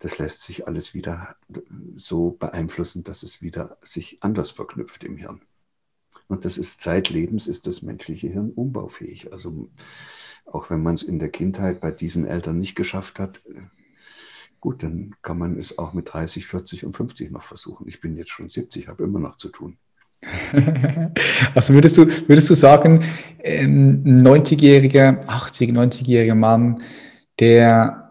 das lässt sich alles wieder so beeinflussen, dass es wieder sich anders verknüpft im Hirn. Und das ist zeitlebens ist das menschliche Hirn umbaufähig. Also auch wenn man es in der Kindheit bei diesen Eltern nicht geschafft hat, gut, dann kann man es auch mit 30, 40 und 50 noch versuchen. Ich bin jetzt schon 70, habe immer noch zu tun. Also würdest du, würdest du sagen, ein 90-jähriger, 80, 90-jähriger Mann, der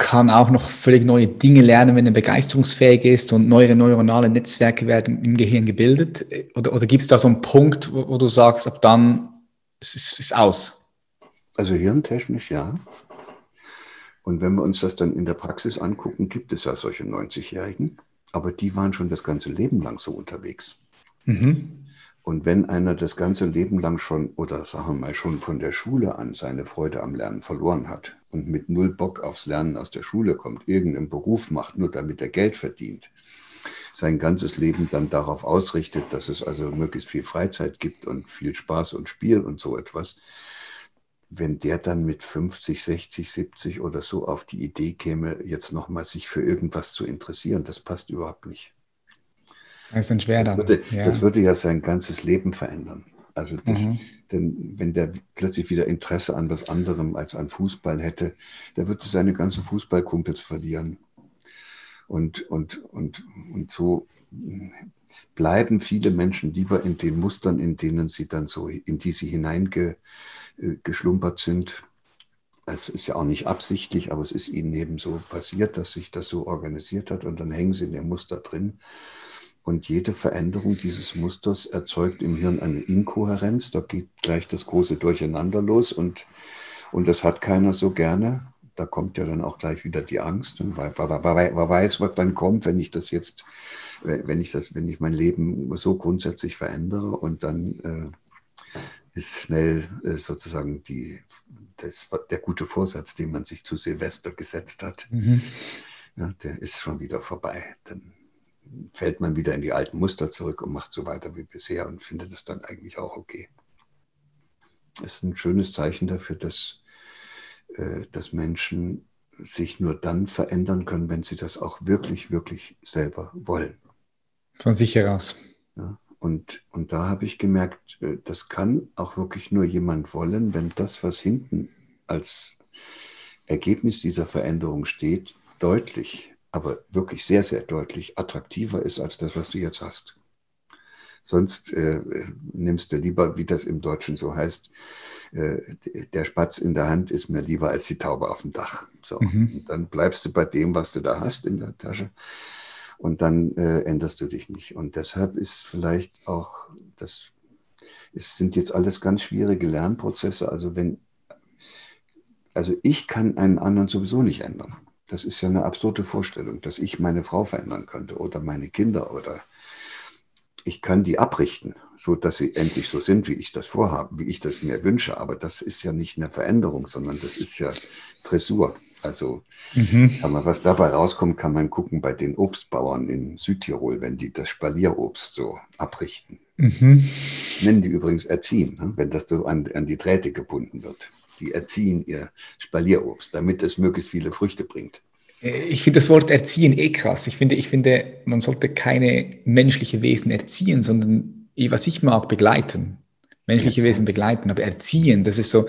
kann auch noch völlig neue Dinge lernen, wenn er begeisterungsfähig ist und neue neuronale Netzwerke werden im Gehirn gebildet? Oder, oder gibt es da so einen Punkt, wo, wo du sagst, ab dann ist es aus? Also hirntechnisch ja. Und wenn wir uns das dann in der Praxis angucken, gibt es ja solche 90-Jährigen, aber die waren schon das ganze Leben lang so unterwegs. Mhm. Und wenn einer das ganze Leben lang schon, oder sagen wir mal schon von der Schule an, seine Freude am Lernen verloren hat und mit null Bock aufs Lernen aus der Schule kommt, irgendeinen Beruf macht, nur damit er Geld verdient, sein ganzes Leben dann darauf ausrichtet, dass es also möglichst viel Freizeit gibt und viel Spaß und Spiel und so etwas, wenn der dann mit 50, 60, 70 oder so auf die Idee käme, jetzt nochmal sich für irgendwas zu interessieren, das passt überhaupt nicht. Das ein schwer das würde, ja. das würde ja sein ganzes Leben verändern. Also das, mhm. denn wenn der plötzlich wieder Interesse an was anderem als an Fußball hätte, der würde seine ganzen Fußballkumpels verlieren. Und, und, und, und so bleiben viele Menschen lieber in den Mustern, in denen sie dann so, in die sie hineinge, äh, sind. Es ist ja auch nicht absichtlich, aber es ist ihnen eben so passiert, dass sich das so organisiert hat und dann hängen sie in dem Muster drin. Und jede Veränderung dieses Musters erzeugt im Hirn eine Inkohärenz. Da geht gleich das große Durcheinander los und, und das hat keiner so gerne. Da kommt ja dann auch gleich wieder die Angst. Und wer, wer, wer weiß, was dann kommt, wenn ich das jetzt, wenn ich das, wenn ich mein Leben so grundsätzlich verändere und dann äh, ist schnell äh, sozusagen die, das, der gute Vorsatz, den man sich zu Silvester gesetzt hat, mhm. ja, der ist schon wieder vorbei. Dann fällt man wieder in die alten Muster zurück und macht so weiter wie bisher und findet es dann eigentlich auch okay. Das ist ein schönes Zeichen dafür, dass, äh, dass Menschen sich nur dann verändern können, wenn sie das auch wirklich, wirklich selber wollen. Von sich heraus. Ja, und, und da habe ich gemerkt, äh, das kann auch wirklich nur jemand wollen, wenn das, was hinten als Ergebnis dieser Veränderung steht, deutlich, aber wirklich sehr, sehr deutlich attraktiver ist als das, was du jetzt hast. Sonst äh, nimmst du lieber, wie das im Deutschen so heißt, äh, der Spatz in der Hand ist mir lieber als die Taube auf dem Dach. So, mhm. dann bleibst du bei dem, was du da hast in der Tasche und dann äh, änderst du dich nicht. Und deshalb ist vielleicht auch das, es sind jetzt alles ganz schwierige Lernprozesse. Also wenn, also ich kann einen anderen sowieso nicht ändern. Das ist ja eine absurde Vorstellung, dass ich meine Frau verändern könnte oder meine Kinder oder ich kann die abrichten, so dass sie endlich so sind, wie ich das vorhabe, wie ich das mir wünsche. Aber das ist ja nicht eine Veränderung, sondern das ist ja Dressur. Also mhm. kann man, was dabei rauskommt, kann man gucken bei den Obstbauern in Südtirol, wenn die das Spalierobst so abrichten. Mhm. Nennen die übrigens erziehen, ne? wenn das so an, an die Drähte gebunden wird. Die erziehen ihr Spalierobst, damit es möglichst viele Früchte bringt. Äh, ich finde das Wort erziehen eh krass. Ich finde, ich finde, man sollte keine menschliche Wesen erziehen, sondern, was ich mag, begleiten. Menschliche ja. Wesen begleiten, aber erziehen, das ist so,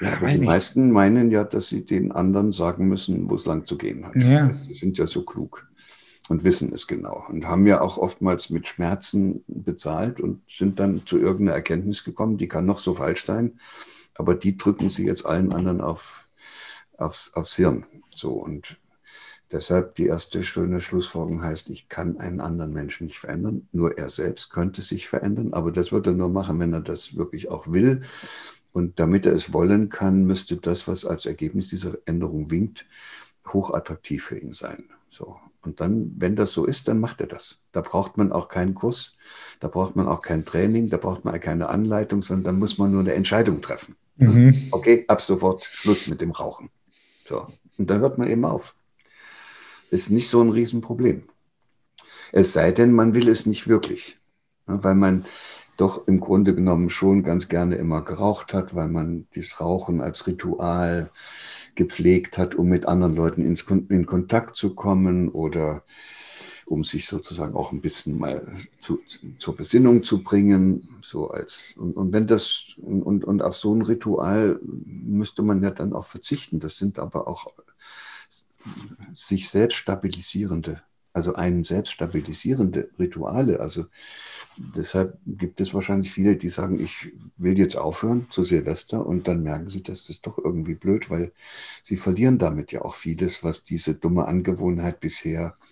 ja, die nicht. meisten meinen ja, dass sie den anderen sagen müssen, wo es lang zu gehen hat. Ja. Sie sind ja so klug und wissen es genau und haben ja auch oftmals mit Schmerzen bezahlt und sind dann zu irgendeiner Erkenntnis gekommen, die kann noch so falsch sein, aber die drücken sie jetzt allen anderen auf, aufs, aufs Hirn. So und deshalb die erste schöne Schlussfolgerung heißt, ich kann einen anderen Menschen nicht verändern, nur er selbst könnte sich verändern, aber das wird er nur machen, wenn er das wirklich auch will und damit er es wollen kann, müsste das, was als Ergebnis dieser Änderung winkt, hochattraktiv für ihn sein. So. Und dann, wenn das so ist, dann macht er das. Da braucht man auch keinen Kurs, da braucht man auch kein Training, da braucht man keine Anleitung, sondern da muss man nur eine Entscheidung treffen. Mhm. Okay, ab sofort Schluss mit dem Rauchen. So. Und da hört man eben auf. Ist nicht so ein Riesenproblem. Es sei denn, man will es nicht wirklich. Weil man doch im Grunde genommen schon ganz gerne immer geraucht hat, weil man das Rauchen als Ritual gepflegt hat, um mit anderen Leuten in Kontakt zu kommen oder um sich sozusagen auch ein bisschen mal zu, zur Besinnung zu bringen. So als, und, und wenn das, und, und auf so ein Ritual müsste man ja dann auch verzichten. Das sind aber auch sich selbst stabilisierende, also einen selbst stabilisierende Rituale. Also deshalb gibt es wahrscheinlich viele, die sagen, ich will jetzt aufhören zu Silvester und dann merken sie, das ist doch irgendwie blöd, weil sie verlieren damit ja auch vieles, was diese dumme Angewohnheit bisher äh,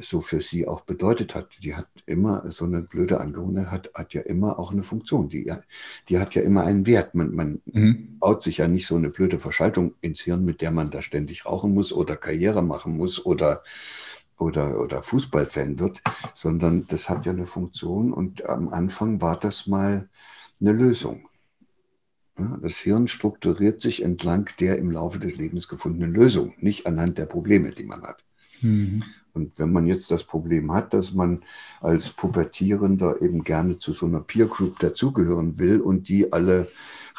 so für sie auch bedeutet hat. Die hat immer, so eine blöde Angewohnheit hat, hat ja immer auch eine Funktion. Die, die hat ja immer einen Wert. Man, man mhm. baut sich ja nicht so eine blöde Verschaltung ins Hirn, mit der man da ständig rauchen muss oder Karriere machen muss oder oder, oder Fußballfan wird, sondern das hat ja eine Funktion und am Anfang war das mal eine Lösung. Das Hirn strukturiert sich entlang der im Laufe des Lebens gefundenen Lösung, nicht anhand der Probleme, die man hat. Mhm. Und wenn man jetzt das Problem hat, dass man als Pubertierender eben gerne zu so einer Peer Group dazugehören will und die alle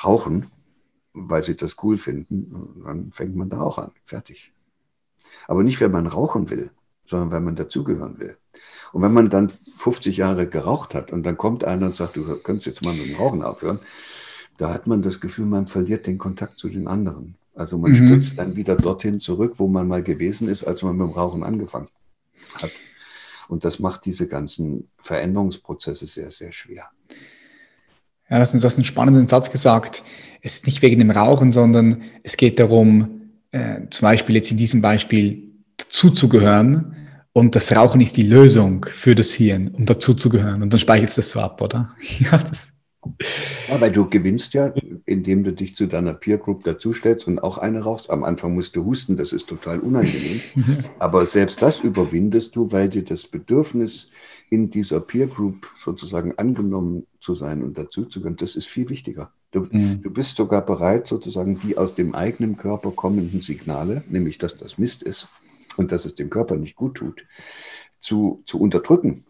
rauchen, weil sie das cool finden, dann fängt man da auch an. Fertig. Aber nicht, wenn man rauchen will, sondern weil man dazugehören will. Und wenn man dann 50 Jahre geraucht hat und dann kommt einer und sagt, du könntest jetzt mal mit dem Rauchen aufhören, da hat man das Gefühl, man verliert den Kontakt zu den anderen. Also man mhm. stürzt dann wieder dorthin zurück, wo man mal gewesen ist, als man mit dem Rauchen angefangen hat. Und das macht diese ganzen Veränderungsprozesse sehr, sehr schwer. Ja, das ist, du hast einen spannenden Satz gesagt. Es ist nicht wegen dem Rauchen, sondern es geht darum, äh, zum Beispiel jetzt in diesem Beispiel dazuzugehören. Und das Rauchen ist die Lösung für das Hirn, um dazuzugehören. Und dann speichert es das so ab, oder? Ja, das weil du gewinnst ja, indem du dich zu deiner Peer Group dazustellst und auch eine rauchst. Am Anfang musst du husten, das ist total unangenehm. Aber selbst das überwindest du, weil dir das Bedürfnis, in dieser Peer Group sozusagen angenommen zu sein und dazuzugehören, das ist viel wichtiger. Du, mhm. du bist sogar bereit, sozusagen die aus dem eigenen Körper kommenden Signale, nämlich dass das Mist ist und dass es dem Körper nicht gut tut, zu, zu unterdrücken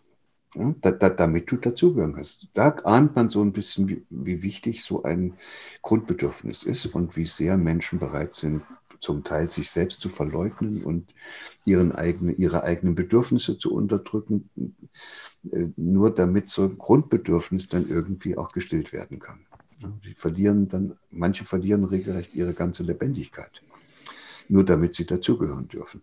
ja, da, da, damit du dazugehören kannst. Da ahnt man so ein bisschen, wie, wie, wichtig so ein Grundbedürfnis ist und wie sehr Menschen bereit sind, zum Teil sich selbst zu verleugnen und ihren eigene, ihre eigenen Bedürfnisse zu unterdrücken, äh, nur damit so ein Grundbedürfnis dann irgendwie auch gestillt werden kann. Sie verlieren dann, manche verlieren regelrecht ihre ganze Lebendigkeit, nur damit sie dazugehören dürfen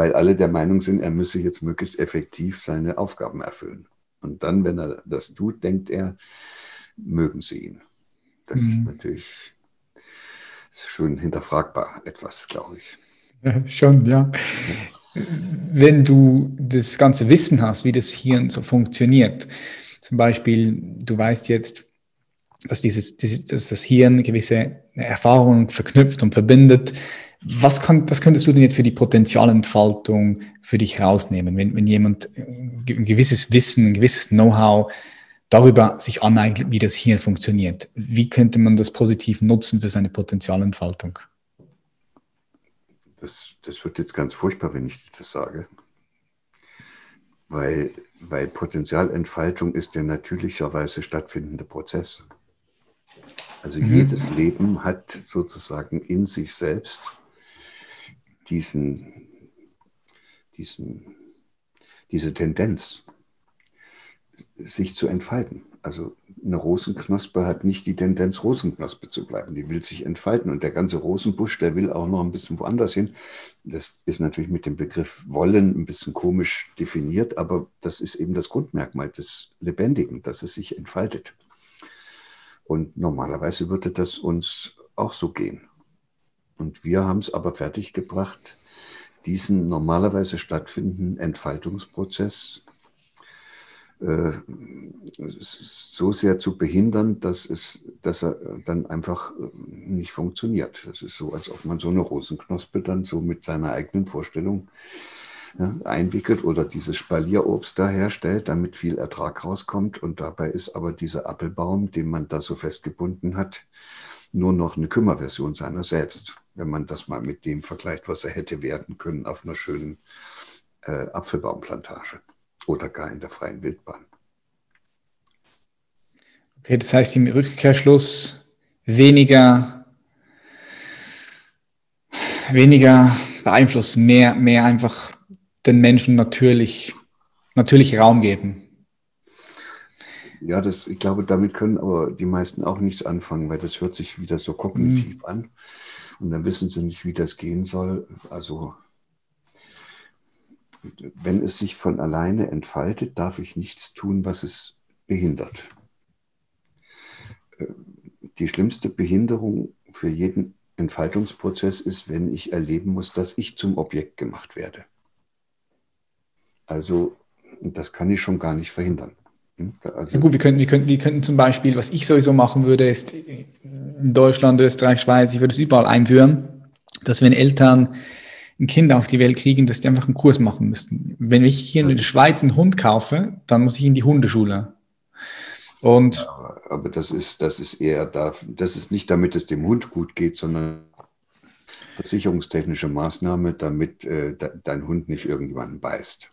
weil alle der Meinung sind, er müsse jetzt möglichst effektiv seine Aufgaben erfüllen. Und dann, wenn er das tut, denkt er, mögen sie ihn. Das mhm. ist natürlich schön hinterfragbar etwas, glaube ich. Ja, schon, ja. Wenn du das ganze Wissen hast, wie das Hirn so funktioniert, zum Beispiel, du weißt jetzt, dass, dieses, dieses, dass das Hirn gewisse Erfahrungen verknüpft und verbindet, was, kann, was könntest du denn jetzt für die Potenzialentfaltung für dich rausnehmen, wenn, wenn jemand ein gewisses Wissen, ein gewisses Know-how darüber sich aneignet, wie das Hirn funktioniert? Wie könnte man das positiv nutzen für seine Potenzialentfaltung? Das, das wird jetzt ganz furchtbar, wenn ich das sage. Weil, weil Potenzialentfaltung ist der natürlicherweise stattfindende Prozess. Also mhm. jedes Leben hat sozusagen in sich selbst diesen, diesen, diese Tendenz, sich zu entfalten. Also eine Rosenknospe hat nicht die Tendenz, Rosenknospe zu bleiben. Die will sich entfalten. Und der ganze Rosenbusch, der will auch noch ein bisschen woanders hin. Das ist natürlich mit dem Begriff wollen ein bisschen komisch definiert, aber das ist eben das Grundmerkmal des Lebendigen, dass es sich entfaltet. Und normalerweise würde das uns auch so gehen. Und wir haben es aber fertiggebracht, diesen normalerweise stattfindenden Entfaltungsprozess äh, so sehr zu behindern, dass, es, dass er dann einfach äh, nicht funktioniert. Das ist so, als ob man so eine Rosenknospe dann so mit seiner eigenen Vorstellung ja, einwickelt oder dieses Spalierobst da herstellt, damit viel Ertrag rauskommt. Und dabei ist aber dieser Appelbaum, den man da so festgebunden hat, nur noch eine Kümmerversion seiner selbst wenn man das mal mit dem vergleicht, was er hätte werden können auf einer schönen äh, Apfelbaumplantage oder gar in der freien Wildbahn. Okay, das heißt im Rückkehrschluss weniger, weniger beeinflussen, mehr, mehr einfach den Menschen natürlich, natürlich Raum geben. Ja, das, ich glaube, damit können aber die meisten auch nichts anfangen, weil das hört sich wieder so kognitiv mhm. an. Und dann wissen sie nicht, wie das gehen soll. Also wenn es sich von alleine entfaltet, darf ich nichts tun, was es behindert. Äh, die schlimmste Behinderung für jeden Entfaltungsprozess ist, wenn ich erleben muss, dass ich zum Objekt gemacht werde. Also das kann ich schon gar nicht verhindern. Also, ja gut, wir könnten, wir, könnten, wir könnten zum Beispiel, was ich sowieso machen würde, ist in Deutschland, Österreich, Schweiz, ich würde es überall einführen, dass wenn Eltern ein Kind auf die Welt kriegen, dass die einfach einen Kurs machen müssten. Wenn ich hier in der Schweiz einen Hund kaufe, dann muss ich in die Hundeschule. Und ja, aber das ist, das ist eher da, das ist nicht damit es dem Hund gut geht, sondern versicherungstechnische Maßnahme, damit äh, dein Hund nicht irgendwann beißt.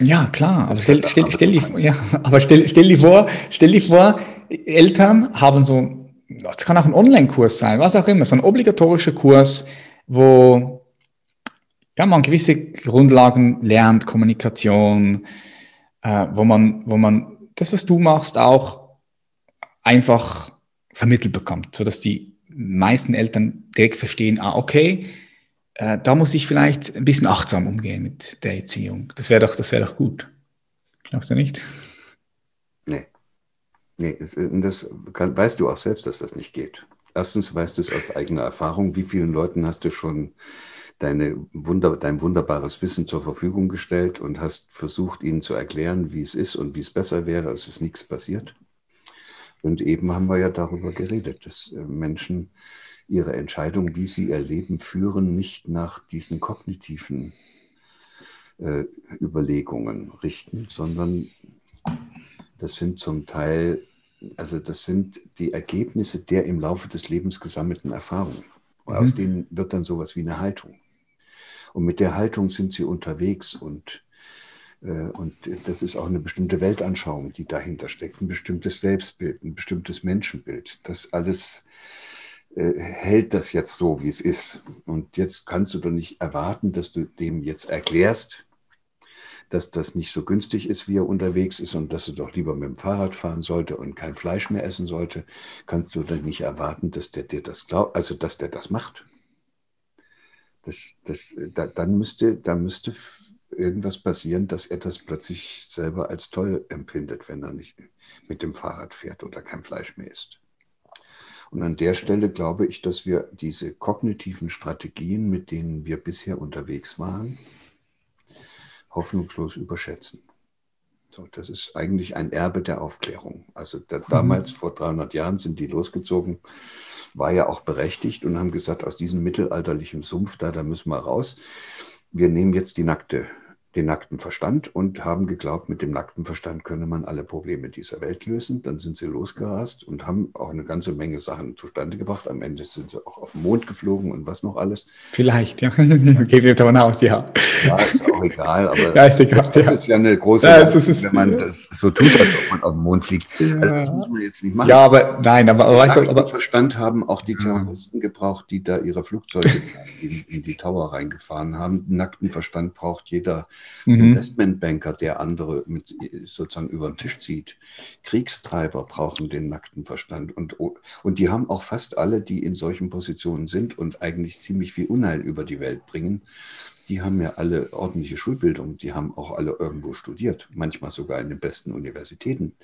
Ja, klar. Also stell, stell, stell, stell, ja, aber stell, stell dir vor, stell dir vor, Eltern haben so, das kann auch ein Online-Kurs sein, was auch immer, so ein obligatorischer Kurs, wo ja, man gewisse Grundlagen lernt, Kommunikation, äh, wo, man, wo man das, was du machst, auch einfach vermittelt bekommt, sodass die meisten Eltern direkt verstehen, ah, okay, äh, da muss ich vielleicht ein bisschen achtsam umgehen mit der Erziehung. Das wäre doch, das doch gut. Glaubst du nicht? Nee. Nee, das kann, weißt du auch selbst, dass das nicht geht. Erstens weißt du es aus eigener Erfahrung. Wie vielen Leuten hast du schon deine Wunder, dein wunderbares Wissen zur Verfügung gestellt und hast versucht, ihnen zu erklären, wie es ist und wie es besser wäre. Es ist nichts passiert. Und eben haben wir ja darüber geredet, dass äh, Menschen ihre Entscheidung, wie sie ihr Leben führen, nicht nach diesen kognitiven äh, Überlegungen richten, sondern das sind zum Teil, also das sind die Ergebnisse der im Laufe des Lebens gesammelten Erfahrungen. Mhm. Aus denen wird dann sowas wie eine Haltung. Und mit der Haltung sind sie unterwegs und, äh, und das ist auch eine bestimmte Weltanschauung, die dahinter steckt, ein bestimmtes Selbstbild, ein bestimmtes Menschenbild. Das alles hält das jetzt so, wie es ist. Und jetzt kannst du doch nicht erwarten, dass du dem jetzt erklärst, dass das nicht so günstig ist, wie er unterwegs ist und dass er doch lieber mit dem Fahrrad fahren sollte und kein Fleisch mehr essen sollte, kannst du dann nicht erwarten, dass der dir das glaubt, also dass der das macht. Das, das, da, dann, müsste, da müsste irgendwas passieren, dass er das plötzlich selber als toll empfindet, wenn er nicht mit dem Fahrrad fährt oder kein Fleisch mehr isst. Und an der Stelle glaube ich, dass wir diese kognitiven Strategien, mit denen wir bisher unterwegs waren, hoffnungslos überschätzen. So, das ist eigentlich ein Erbe der Aufklärung. Also da, damals, vor 300 Jahren, sind die losgezogen war ja auch berechtigt und haben gesagt, aus diesem mittelalterlichen Sumpf da, da müssen wir raus. Wir nehmen jetzt die nackte den nackten Verstand und haben geglaubt, mit dem nackten Verstand könne man alle Probleme dieser Welt lösen. Dann sind sie losgerast und haben auch eine ganze Menge Sachen zustande gebracht. Am Ende sind sie auch auf den Mond geflogen und was noch alles. Vielleicht, ja. Gehen wir davon aus, ja. Ja, ist auch egal, aber ja, ist egal, das, das ja. ist ja eine große, ja, Sache, ist, wenn man das so tut, als ob man auf den Mond fliegt. Ja. Also das muss man jetzt nicht machen. Ja, aber nein, aber, aber weißt du, aber Verstand haben auch die Terroristen gebraucht, die da ihre Flugzeuge in, in, die Tower reingefahren haben. Nackten Verstand braucht jeder mhm. Investmentbanker, der andere mit sozusagen über den Tisch zieht. Kriegstreiber brauchen den nackten Verstand. Und, und die haben auch fast alle, die in solchen Positionen sind und eigentlich ziemlich viel Unheil über die Welt bringen, die haben ja alle ordentliche Schulbildung, die haben auch alle irgendwo studiert, manchmal sogar in den besten Universitäten.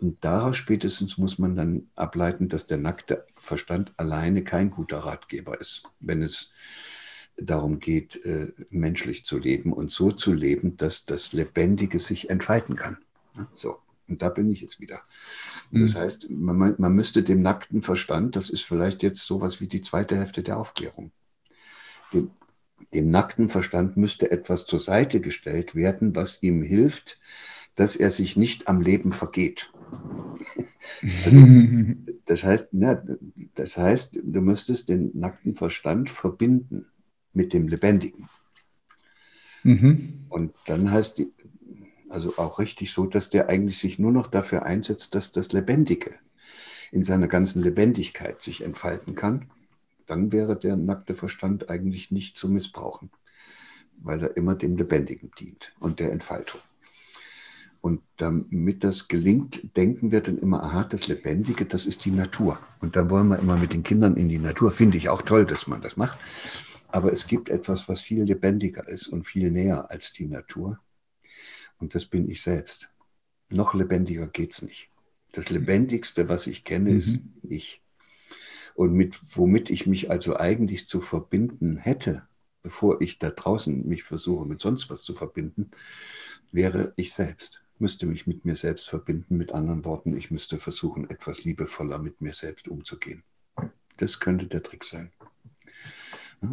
Und daraus spätestens muss man dann ableiten, dass der nackte Verstand alleine kein guter Ratgeber ist. Wenn es darum geht, äh, menschlich zu leben und so zu leben, dass das Lebendige sich entfalten kann. So, und da bin ich jetzt wieder. Das mhm. heißt, man, man müsste dem nackten Verstand, das ist vielleicht jetzt sowas wie die zweite Hälfte der Aufklärung, dem, dem nackten Verstand müsste etwas zur Seite gestellt werden, was ihm hilft, dass er sich nicht am Leben vergeht. Also, das, heißt, na, das heißt, du müsstest den nackten Verstand verbinden mit dem Lebendigen. Mhm. Und dann heißt die, also auch richtig so, dass der eigentlich sich nur noch dafür einsetzt, dass das Lebendige in seiner ganzen Lebendigkeit sich entfalten kann. Dann wäre der nackte Verstand eigentlich nicht zu missbrauchen, weil er immer dem Lebendigen dient und der Entfaltung. Und damit das gelingt, denken wir dann immer, aha, das Lebendige, das ist die Natur. Und dann wollen wir immer mit den Kindern in die Natur. Finde ich auch toll, dass man das macht. Aber es gibt etwas, was viel lebendiger ist und viel näher als die Natur. Und das bin ich selbst. Noch lebendiger geht es nicht. Das Lebendigste, was ich kenne, mhm. ist ich. Und mit, womit ich mich also eigentlich zu verbinden hätte, bevor ich da draußen mich versuche, mit sonst was zu verbinden, wäre ich selbst müsste mich mit mir selbst verbinden. Mit anderen Worten, ich müsste versuchen, etwas liebevoller mit mir selbst umzugehen. Das könnte der Trick sein.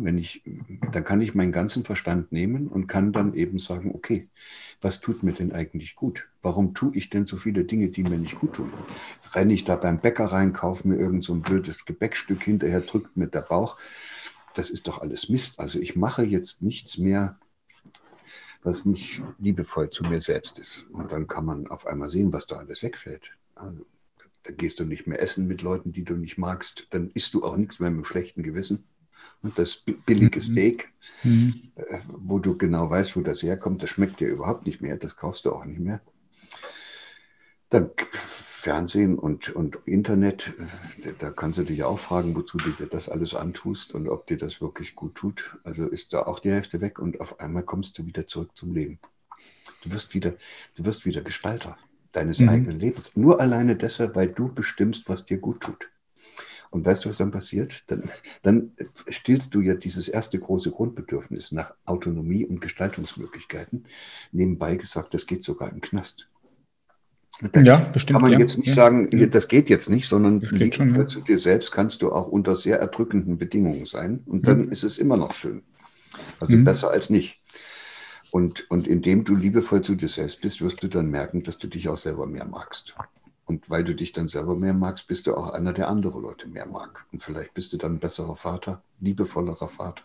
Wenn ich, dann kann ich meinen ganzen Verstand nehmen und kann dann eben sagen, okay, was tut mir denn eigentlich gut? Warum tue ich denn so viele Dinge, die mir nicht gut tun? Renne ich da beim Bäcker rein, kaufe mir irgend so ein blödes Gebäckstück hinterher, drückt mir der Bauch. Das ist doch alles Mist. Also ich mache jetzt nichts mehr, was nicht liebevoll zu mir selbst ist. Und dann kann man auf einmal sehen, was da alles wegfällt. Also, da gehst du nicht mehr essen mit Leuten, die du nicht magst. Dann isst du auch nichts mehr mit einem schlechten Gewissen. Und das billige mhm. Steak, mhm. Äh, wo du genau weißt, wo das herkommt, das schmeckt dir überhaupt nicht mehr. Das kaufst du auch nicht mehr. Dann Fernsehen und, und Internet, äh, da kannst du dich auch fragen, wozu du dir das alles antust und ob dir das wirklich gut tut. Also ist da auch die Hälfte weg und auf einmal kommst du wieder zurück zum Leben. Du wirst wieder, du wirst wieder Gestalter deines mhm. eigenen Lebens. Nur alleine deshalb, weil du bestimmst, was dir gut tut. Und weißt du, was dann passiert? Dann, dann stillst du ja dieses erste große Grundbedürfnis nach Autonomie und Gestaltungsmöglichkeiten. Nebenbei gesagt, das geht sogar im Knast. Da ja, bestimmt. Kann man ja. jetzt nicht ja. sagen, das geht jetzt nicht, sondern das geht schon, ja. zu dir selbst kannst du auch unter sehr erdrückenden Bedingungen sein und dann mhm. ist es immer noch schön. Also mhm. besser als nicht. Und, und indem du liebevoll zu dir selbst bist, wirst du dann merken, dass du dich auch selber mehr magst. Und weil du dich dann selber mehr magst, bist du auch einer, der andere Leute mehr mag. Und vielleicht bist du dann ein besserer Vater, liebevollerer Vater.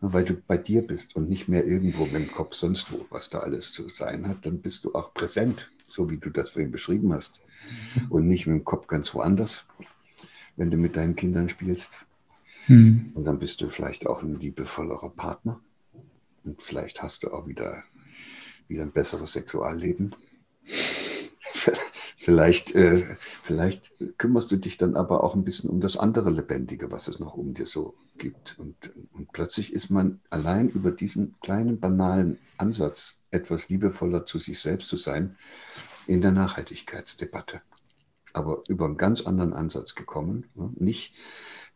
Weil du bei dir bist und nicht mehr irgendwo mit dem Kopf sonst wo, was da alles zu sein hat, dann bist du auch präsent so wie du das vorhin beschrieben hast. Und nicht mit dem Kopf ganz woanders, wenn du mit deinen Kindern spielst. Mhm. Und dann bist du vielleicht auch ein liebevollerer Partner. Und vielleicht hast du auch wieder, wieder ein besseres Sexualleben. Vielleicht, äh, vielleicht kümmerst du dich dann aber auch ein bisschen um das andere Lebendige, was es noch um dir so gibt. Und, und plötzlich ist man allein über diesen kleinen, banalen Ansatz, etwas liebevoller zu sich selbst zu sein, in der Nachhaltigkeitsdebatte. Aber über einen ganz anderen Ansatz gekommen. Ne? Nicht,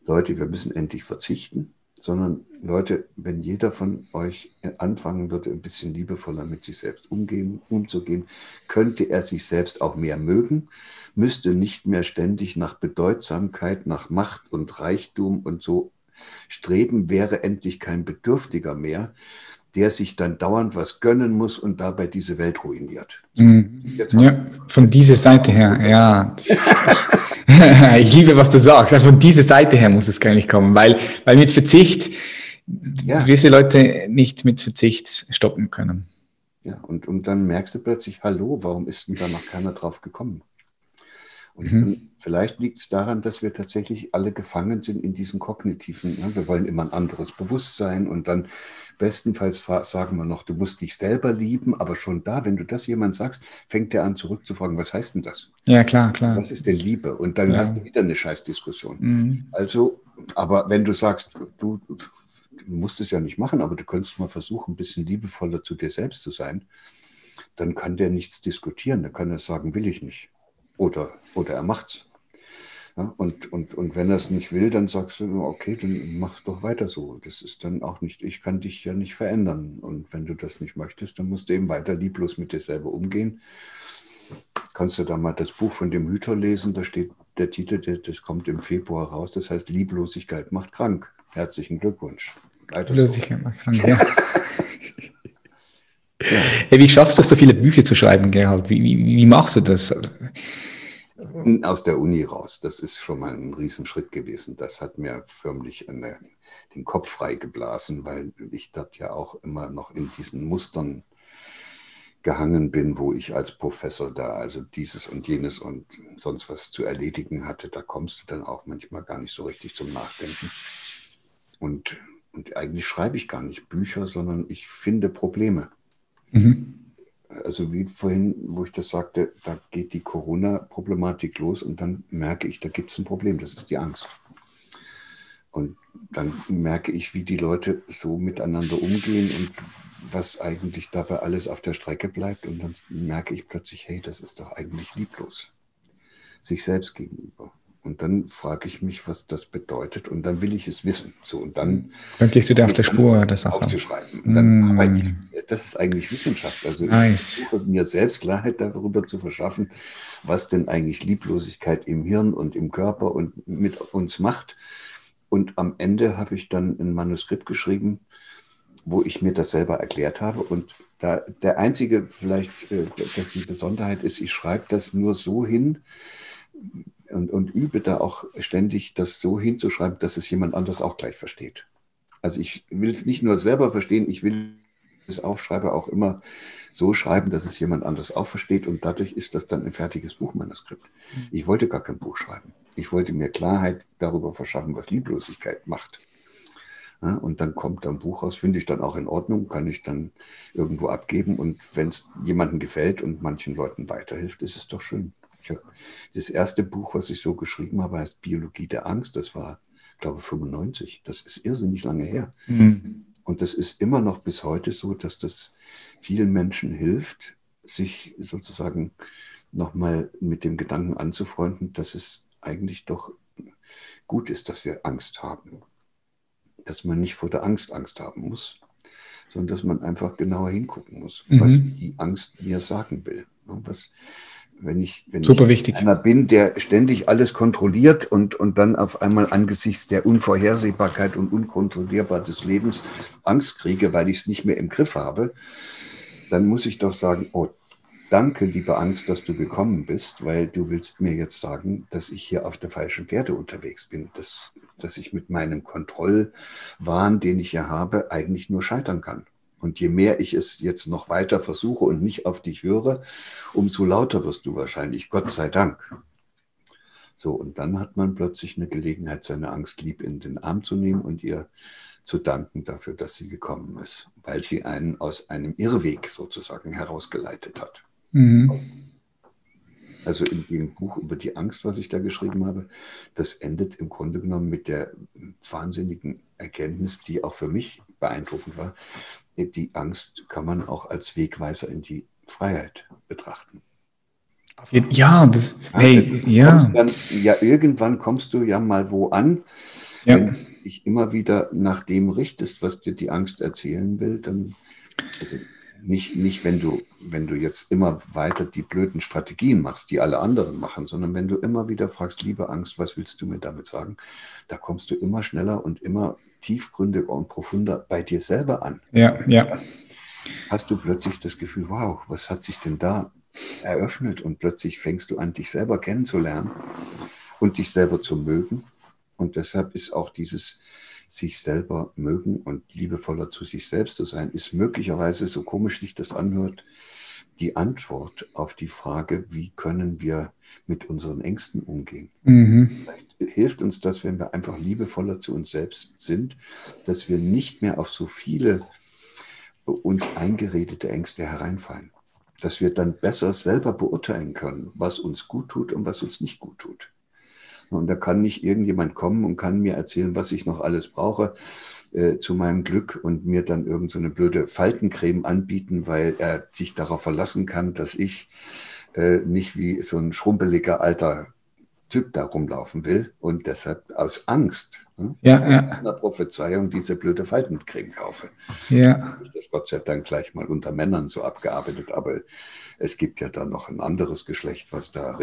Leute, wir müssen endlich verzichten, sondern Leute, wenn jeder von euch anfangen würde, ein bisschen liebevoller mit sich selbst umgehen, umzugehen, könnte er sich selbst auch mehr mögen, müsste nicht mehr ständig nach Bedeutsamkeit, nach Macht und Reichtum und so streben, wäre endlich kein Bedürftiger mehr, der sich dann dauernd was gönnen muss und dabei diese Welt ruiniert. Mhm. Ja, von dieser Seite her, ja. ich liebe, was du sagst. Von dieser Seite her muss es gar nicht kommen, weil, weil mit Verzicht ja. gewisse Leute nicht mit Verzicht stoppen können. Ja, und, und dann merkst du plötzlich, hallo, warum ist denn da noch keiner drauf gekommen? Und mhm. vielleicht liegt es daran, dass wir tatsächlich alle gefangen sind in diesen kognitiven, ne? wir wollen immer ein anderes Bewusstsein und dann bestenfalls sagen wir noch, du musst dich selber lieben, aber schon da, wenn du das jemand sagst, fängt er an zurückzufragen, was heißt denn das? Ja, klar, klar. Was ist denn Liebe? Und dann klar. hast du wieder eine Scheißdiskussion. Mhm. Also, aber wenn du sagst, du, du musst es ja nicht machen, aber du könntest mal versuchen, ein bisschen liebevoller zu dir selbst zu sein, dann kann der nichts diskutieren, dann kann er sagen, will ich nicht. Oder, oder er macht's. Ja, und, und, und wenn er es nicht will, dann sagst du, okay, dann mach doch weiter so. Das ist dann auch nicht, ich kann dich ja nicht verändern. Und wenn du das nicht möchtest, dann musst du eben weiter lieblos mit dir selber umgehen. Kannst du da mal das Buch von dem Hüter lesen, da steht der Titel, das kommt im Februar raus, das heißt Lieblosigkeit macht krank. Herzlichen Glückwunsch. Lieblosigkeit macht krank, ja. ja. Hey, wie schaffst du es, so viele Bücher zu schreiben, Gerhard? Wie, wie, wie machst du das? Aus der Uni raus. Das ist schon mal ein Riesenschritt gewesen. Das hat mir förmlich eine, den Kopf freigeblasen, weil ich dort ja auch immer noch in diesen Mustern gehangen bin, wo ich als Professor da also dieses und jenes und sonst was zu erledigen hatte. Da kommst du dann auch manchmal gar nicht so richtig zum Nachdenken. Und, und eigentlich schreibe ich gar nicht Bücher, sondern ich finde Probleme. Mhm also wie vorhin, wo ich das sagte, da geht die Corona-Problematik los und dann merke ich, da gibt es ein Problem, das ist die Angst. Und dann merke ich, wie die Leute so miteinander umgehen und was eigentlich dabei alles auf der Strecke bleibt. Und dann merke ich plötzlich, hey, das ist doch eigentlich lieblos. Sich selbst gegenüber. Und dann frage ich mich, was das bedeutet. Und dann will ich es wissen. So, und dann, dann gehst du dir auf der Spur der Sache. Aufzuschreiben. Und dann mm. arbeite ich, das ist eigentlich Wissenschaft. Also nice. ich versuche mir selbst Klarheit darüber zu verschaffen, was denn eigentlich Lieblosigkeit im Hirn und im Körper und mit uns macht. Und am Ende habe ich dann ein Manuskript geschrieben, wo ich mir das selber erklärt habe. Und da der einzige, vielleicht, äh, dass die Besonderheit ist, ich schreibe das nur so hin, und, und übe da auch ständig, das so hinzuschreiben, dass es jemand anders auch gleich versteht. Also ich will es nicht nur selber verstehen, ich will es aufschreibe auch immer so schreiben, dass es jemand anders auch versteht und dadurch ist das dann ein fertiges Buchmanuskript. Mhm. Ich wollte gar kein Buch schreiben. Ich wollte mir Klarheit darüber verschaffen, was Lieblosigkeit macht. Ja, und dann kommt ein Buch raus, finde ich dann auch in Ordnung, kann ich dann irgendwo abgeben und wenn es jemandem gefällt und manchen Leuten weiterhilft, ist es doch schön. Das erste Buch, was ich so geschrieben habe, heißt Biologie der Angst. Das war, glaube ich, 95. Das ist irrsinnig lange her. Mhm. Und das ist immer noch bis heute so, dass das vielen Menschen hilft, sich sozusagen nochmal mit dem Gedanken anzufreunden, dass es eigentlich doch gut ist, dass wir Angst haben. Dass man nicht vor der Angst Angst haben muss, sondern dass man einfach genauer hingucken muss, mhm. was die Angst mir sagen will. Was, wenn ich, wenn Super ich wichtig. einer bin, der ständig alles kontrolliert und, und dann auf einmal angesichts der Unvorhersehbarkeit und Unkontrollierbar des Lebens Angst kriege, weil ich es nicht mehr im Griff habe, dann muss ich doch sagen, oh, danke, liebe Angst, dass du gekommen bist, weil du willst mir jetzt sagen, dass ich hier auf der falschen Pferde unterwegs bin, dass, dass ich mit meinem Kontrollwahn, den ich ja habe, eigentlich nur scheitern kann. Und je mehr ich es jetzt noch weiter versuche und nicht auf dich höre, umso lauter wirst du wahrscheinlich, Gott sei Dank. So, und dann hat man plötzlich eine Gelegenheit, seine Angst lieb in den Arm zu nehmen und ihr zu danken dafür, dass sie gekommen ist, weil sie einen aus einem Irrweg sozusagen herausgeleitet hat. Mhm. Also in dem Buch über die Angst, was ich da geschrieben habe, das endet im Grunde genommen mit der wahnsinnigen Erkenntnis, die auch für mich beeindruckend war, die Angst kann man auch als Wegweiser in die Freiheit betrachten. Ja, das, hey, ja. Dann, ja, irgendwann kommst du ja mal wo an. Ja. Wenn du dich immer wieder nach dem richtest, was dir die Angst erzählen will, dann, also nicht, nicht wenn, du, wenn du jetzt immer weiter die blöden Strategien machst, die alle anderen machen, sondern wenn du immer wieder fragst, liebe Angst, was willst du mir damit sagen, da kommst du immer schneller und immer tiefgründiger und profunder bei dir selber an. Ja, ja. Hast du plötzlich das Gefühl, wow, was hat sich denn da eröffnet? Und plötzlich fängst du an, dich selber kennenzulernen und dich selber zu mögen. Und deshalb ist auch dieses sich selber mögen und liebevoller zu sich selbst zu sein, ist möglicherweise, so komisch sich das anhört, die Antwort auf die Frage, wie können wir mit unseren Ängsten umgehen. Mhm. Vielleicht hilft uns das, wenn wir einfach liebevoller zu uns selbst sind, dass wir nicht mehr auf so viele uns eingeredete Ängste hereinfallen. Dass wir dann besser selber beurteilen können, was uns gut tut und was uns nicht gut tut. Und da kann nicht irgendjemand kommen und kann mir erzählen, was ich noch alles brauche äh, zu meinem Glück und mir dann irgend so blöde Faltencreme anbieten, weil er sich darauf verlassen kann, dass ich äh, nicht wie so ein schrumpeliger alter Typ da rumlaufen will und deshalb aus Angst hm, ja, ja. einer Prophezeiung diese blöde Faltencreme kaufe. Ja. Ich das Gott sei Dank gleich mal unter Männern so abgearbeitet, aber es gibt ja dann noch ein anderes Geschlecht, was da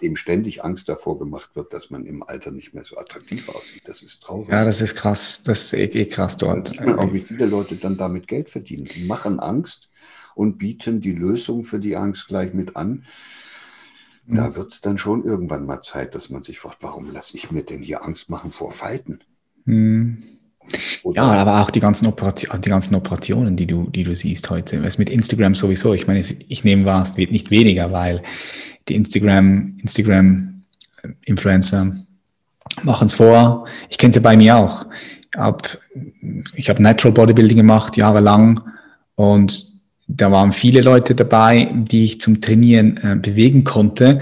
dem ständig Angst davor gemacht wird, dass man im Alter nicht mehr so attraktiv aussieht. Das ist traurig. Ja, das ist krass. Das ist eh, eh krass dort. sieht man auch, wie viele Leute dann damit Geld verdienen. Die machen Angst und bieten die Lösung für die Angst gleich mit an. Da mhm. wird es dann schon irgendwann mal Zeit, dass man sich fragt, warum lasse ich mir denn hier Angst machen vor Falten? Mhm. Ja, aber auch die ganzen, Operation, also die ganzen Operationen, die du, die du siehst heute. Was mit Instagram sowieso, ich meine, ich nehme wahr, es wird nicht weniger, weil die Instagram, Instagram-Influencer machen es vor. Ich kenne es ja bei mir auch. Ich habe Natural Bodybuilding gemacht, jahrelang. Und da waren viele Leute dabei, die ich zum Trainieren äh, bewegen konnte.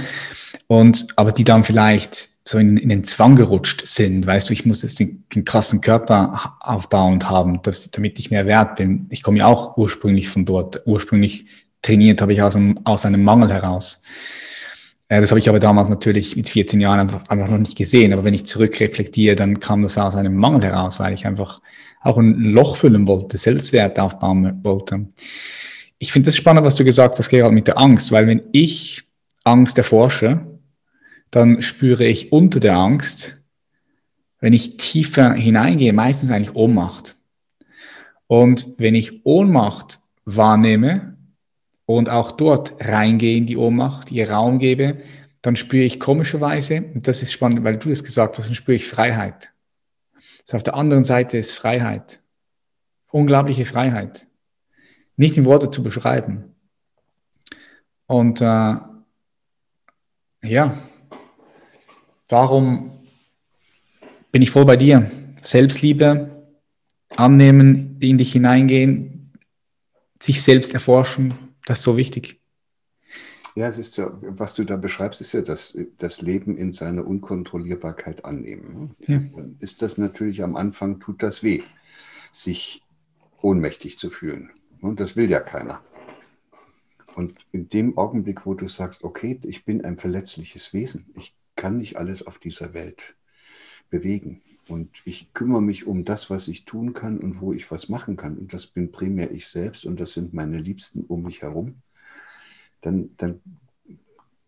Und, aber die dann vielleicht so in, in, den Zwang gerutscht sind. Weißt du, ich muss jetzt den, den krassen Körper aufbauend haben, dass, damit ich mehr wert bin. Ich komme ja auch ursprünglich von dort. Ursprünglich trainiert habe ich aus einem, aus einem Mangel heraus. Äh, das habe ich aber damals natürlich mit 14 Jahren einfach, einfach noch nicht gesehen. Aber wenn ich zurückreflektiere, dann kam das aus einem Mangel heraus, weil ich einfach auch ein Loch füllen wollte, Selbstwert aufbauen wollte. Ich finde das spannend, was du gesagt hast, Gerald, mit der Angst, weil wenn ich Angst erforsche, dann spüre ich unter der Angst, wenn ich tiefer hineingehe, meistens eigentlich Ohnmacht. Und wenn ich Ohnmacht wahrnehme und auch dort reingehe in die Ohnmacht, ihr Raum gebe, dann spüre ich komischerweise, und das ist spannend, weil du das gesagt hast, dann spüre ich Freiheit. So auf der anderen Seite ist Freiheit. Unglaubliche Freiheit. Nicht in Worte zu beschreiben. Und äh, ja, darum bin ich voll bei dir. Selbstliebe, annehmen, in dich hineingehen, sich selbst erforschen, das ist so wichtig. Ja, es ist ja, was du da beschreibst, ist ja das, das Leben in seiner Unkontrollierbarkeit annehmen. Ja. Ist das natürlich am Anfang, tut das weh, sich ohnmächtig zu fühlen. Und das will ja keiner. Und in dem Augenblick, wo du sagst, okay, ich bin ein verletzliches Wesen, ich kann nicht alles auf dieser Welt bewegen. Und ich kümmere mich um das, was ich tun kann und wo ich was machen kann. Und das bin primär ich selbst und das sind meine Liebsten um mich herum dann, dann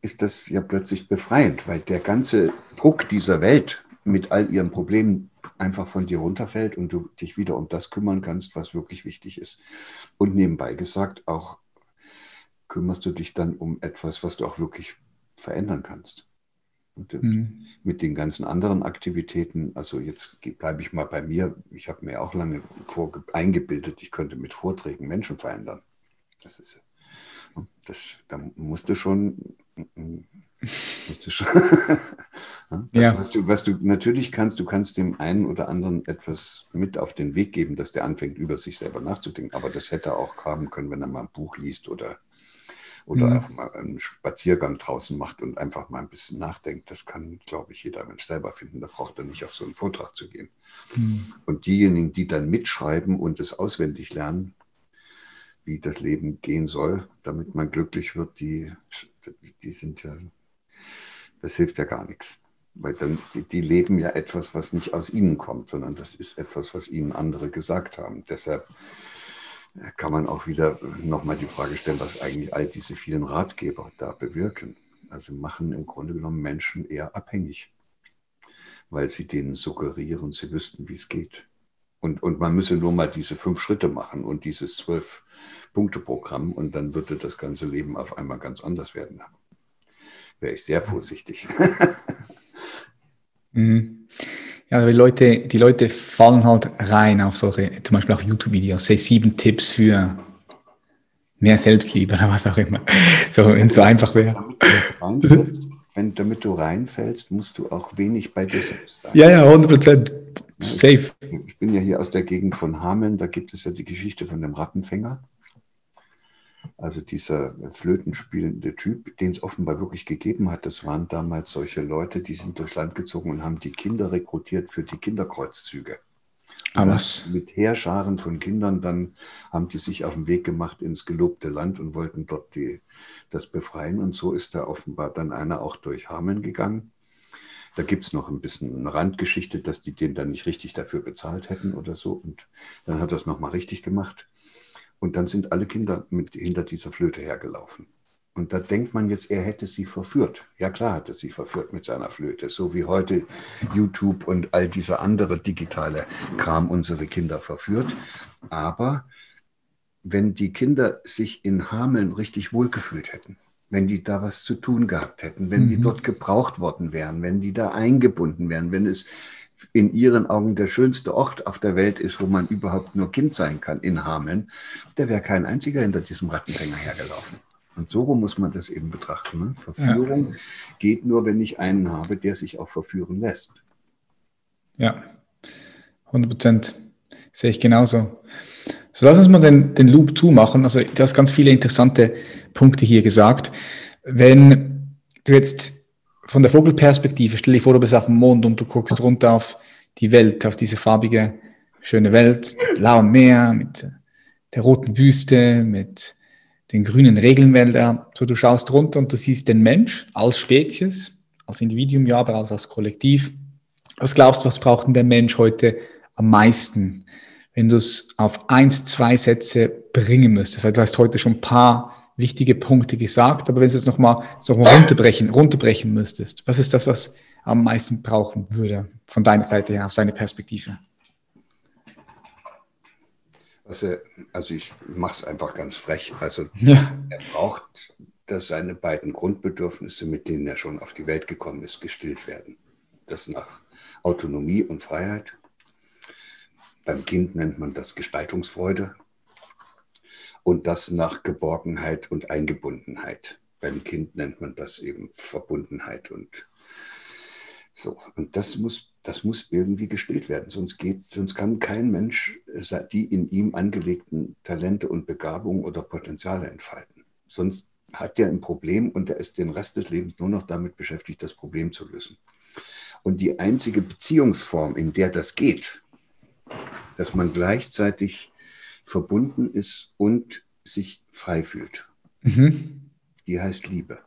ist das ja plötzlich befreiend, weil der ganze Druck dieser Welt mit all ihren Problemen einfach von dir runterfällt und du dich wieder um das kümmern kannst, was wirklich wichtig ist. Und nebenbei gesagt, auch kümmerst du dich dann um etwas, was du auch wirklich verändern kannst. Und mhm. mit den ganzen anderen Aktivitäten, also jetzt bleibe ich mal bei mir, ich habe mir auch lange eingebildet, ich könnte mit Vorträgen Menschen verändern. Das ist das, da musst du schon ja. was, du, was du natürlich kannst, du kannst dem einen oder anderen etwas mit auf den Weg geben, dass der anfängt, über sich selber nachzudenken. Aber das hätte er auch haben können, wenn er mal ein Buch liest oder, oder mhm. einfach mal einen Spaziergang draußen macht und einfach mal ein bisschen nachdenkt. Das kann, glaube ich, jeder Mensch selber finden. Da braucht er nicht auf so einen Vortrag zu gehen. Mhm. Und diejenigen, die dann mitschreiben und es auswendig lernen, wie das Leben gehen soll, damit man glücklich wird, die, die sind ja, das hilft ja gar nichts. Weil dann, die, die leben ja etwas, was nicht aus ihnen kommt, sondern das ist etwas, was ihnen andere gesagt haben. Deshalb kann man auch wieder nochmal die Frage stellen, was eigentlich all diese vielen Ratgeber da bewirken. Also machen im Grunde genommen Menschen eher abhängig, weil sie denen suggerieren, sie wüssten, wie es geht. Und, und man müsse nur mal diese fünf Schritte machen und dieses zwölf Punkte-Programm und dann würde das ganze Leben auf einmal ganz anders werden. Wäre ich sehr vorsichtig. mhm. Ja, die Leute, die Leute fallen halt rein auf solche, zum Beispiel auch YouTube-Videos, say sieben Tipps für mehr Selbstliebe oder was auch immer. So, wenn es so einfach wäre. Wenn, damit du reinfällst, musst du auch wenig bei dir selbst sein. Ja, ja, 100 Prozent. Safe. Ich bin ja hier aus der Gegend von Hameln, da gibt es ja die Geschichte von dem Rattenfänger. Also dieser flötenspielende Typ, den es offenbar wirklich gegeben hat, das waren damals solche Leute, die sind durchs Land gezogen und haben die Kinder rekrutiert für die Kinderkreuzzüge. Aber was? Mit Heerscharen von Kindern, dann haben die sich auf den Weg gemacht ins gelobte Land und wollten dort die, das befreien. Und so ist da offenbar dann einer auch durch Hameln gegangen da gibt es noch ein bisschen eine Randgeschichte, dass die den dann nicht richtig dafür bezahlt hätten oder so. Und dann hat er es nochmal richtig gemacht. Und dann sind alle Kinder mit, hinter dieser Flöte hergelaufen. Und da denkt man jetzt, er hätte sie verführt. Ja klar hat er sie verführt mit seiner Flöte, so wie heute YouTube und all dieser andere digitale Kram unsere Kinder verführt. Aber wenn die Kinder sich in Hameln richtig wohlgefühlt hätten, wenn die da was zu tun gehabt hätten, wenn mhm. die dort gebraucht worden wären, wenn die da eingebunden wären, wenn es in ihren Augen der schönste Ort auf der Welt ist, wo man überhaupt nur Kind sein kann, in Hameln, da wäre kein einziger hinter diesem Rattenfänger hergelaufen. Und so muss man das eben betrachten. Ne? Verführung ja. geht nur, wenn ich einen habe, der sich auch verführen lässt. Ja, 100 Prozent sehe ich genauso. So, lass uns mal den, den Loop zumachen. Also, du hast ganz viele interessante Punkte hier gesagt. Wenn du jetzt von der Vogelperspektive, stell dir vor, du bist auf dem Mond und du guckst runter auf die Welt, auf diese farbige, schöne Welt, blauem Meer, mit der roten Wüste, mit den grünen Regenwäldern. So, du schaust runter und du siehst den Mensch als Spezies, als Individuum, ja, aber als, als Kollektiv. Was glaubst du, was braucht denn der Mensch heute am meisten, wenn du es auf eins, zwei Sätze bringen müsstest? Weil du hast heute schon ein paar wichtige Punkte gesagt, aber wenn du es nochmal noch mal runterbrechen, runterbrechen müsstest, was ist das, was am meisten brauchen würde von deiner Seite her, aus deiner Perspektive? Also, also ich mache es einfach ganz frech. Also ja. er braucht, dass seine beiden Grundbedürfnisse, mit denen er schon auf die Welt gekommen ist, gestillt werden. Das nach Autonomie und Freiheit. Beim Kind nennt man das Gestaltungsfreude. Und das nach Geborgenheit und Eingebundenheit. Beim Kind nennt man das eben Verbundenheit und so. Und das muss das muss irgendwie gestillt werden, sonst geht, sonst kann kein Mensch die in ihm angelegten Talente und Begabungen oder Potenziale entfalten. Sonst hat er ein Problem und er ist den Rest des Lebens nur noch damit beschäftigt, das Problem zu lösen. Und die einzige Beziehungsform, in der das geht, dass man gleichzeitig verbunden ist und sich frei fühlt, mhm. die heißt Liebe.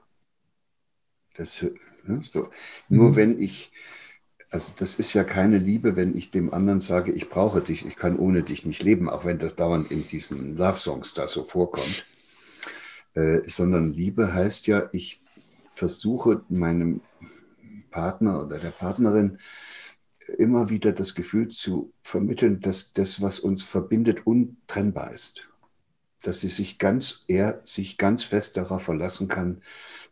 Das, ne, so. Mhm. Nur wenn ich also das ist ja keine Liebe, wenn ich dem anderen sage, ich brauche dich, ich kann ohne dich nicht leben, auch wenn das dauernd in diesen Love-Songs da so vorkommt. Äh, sondern Liebe heißt ja, ich versuche meinem Partner oder der Partnerin immer wieder das Gefühl zu vermitteln, dass das, was uns verbindet, untrennbar ist. Dass sie sich ganz, er sich ganz fest darauf verlassen kann,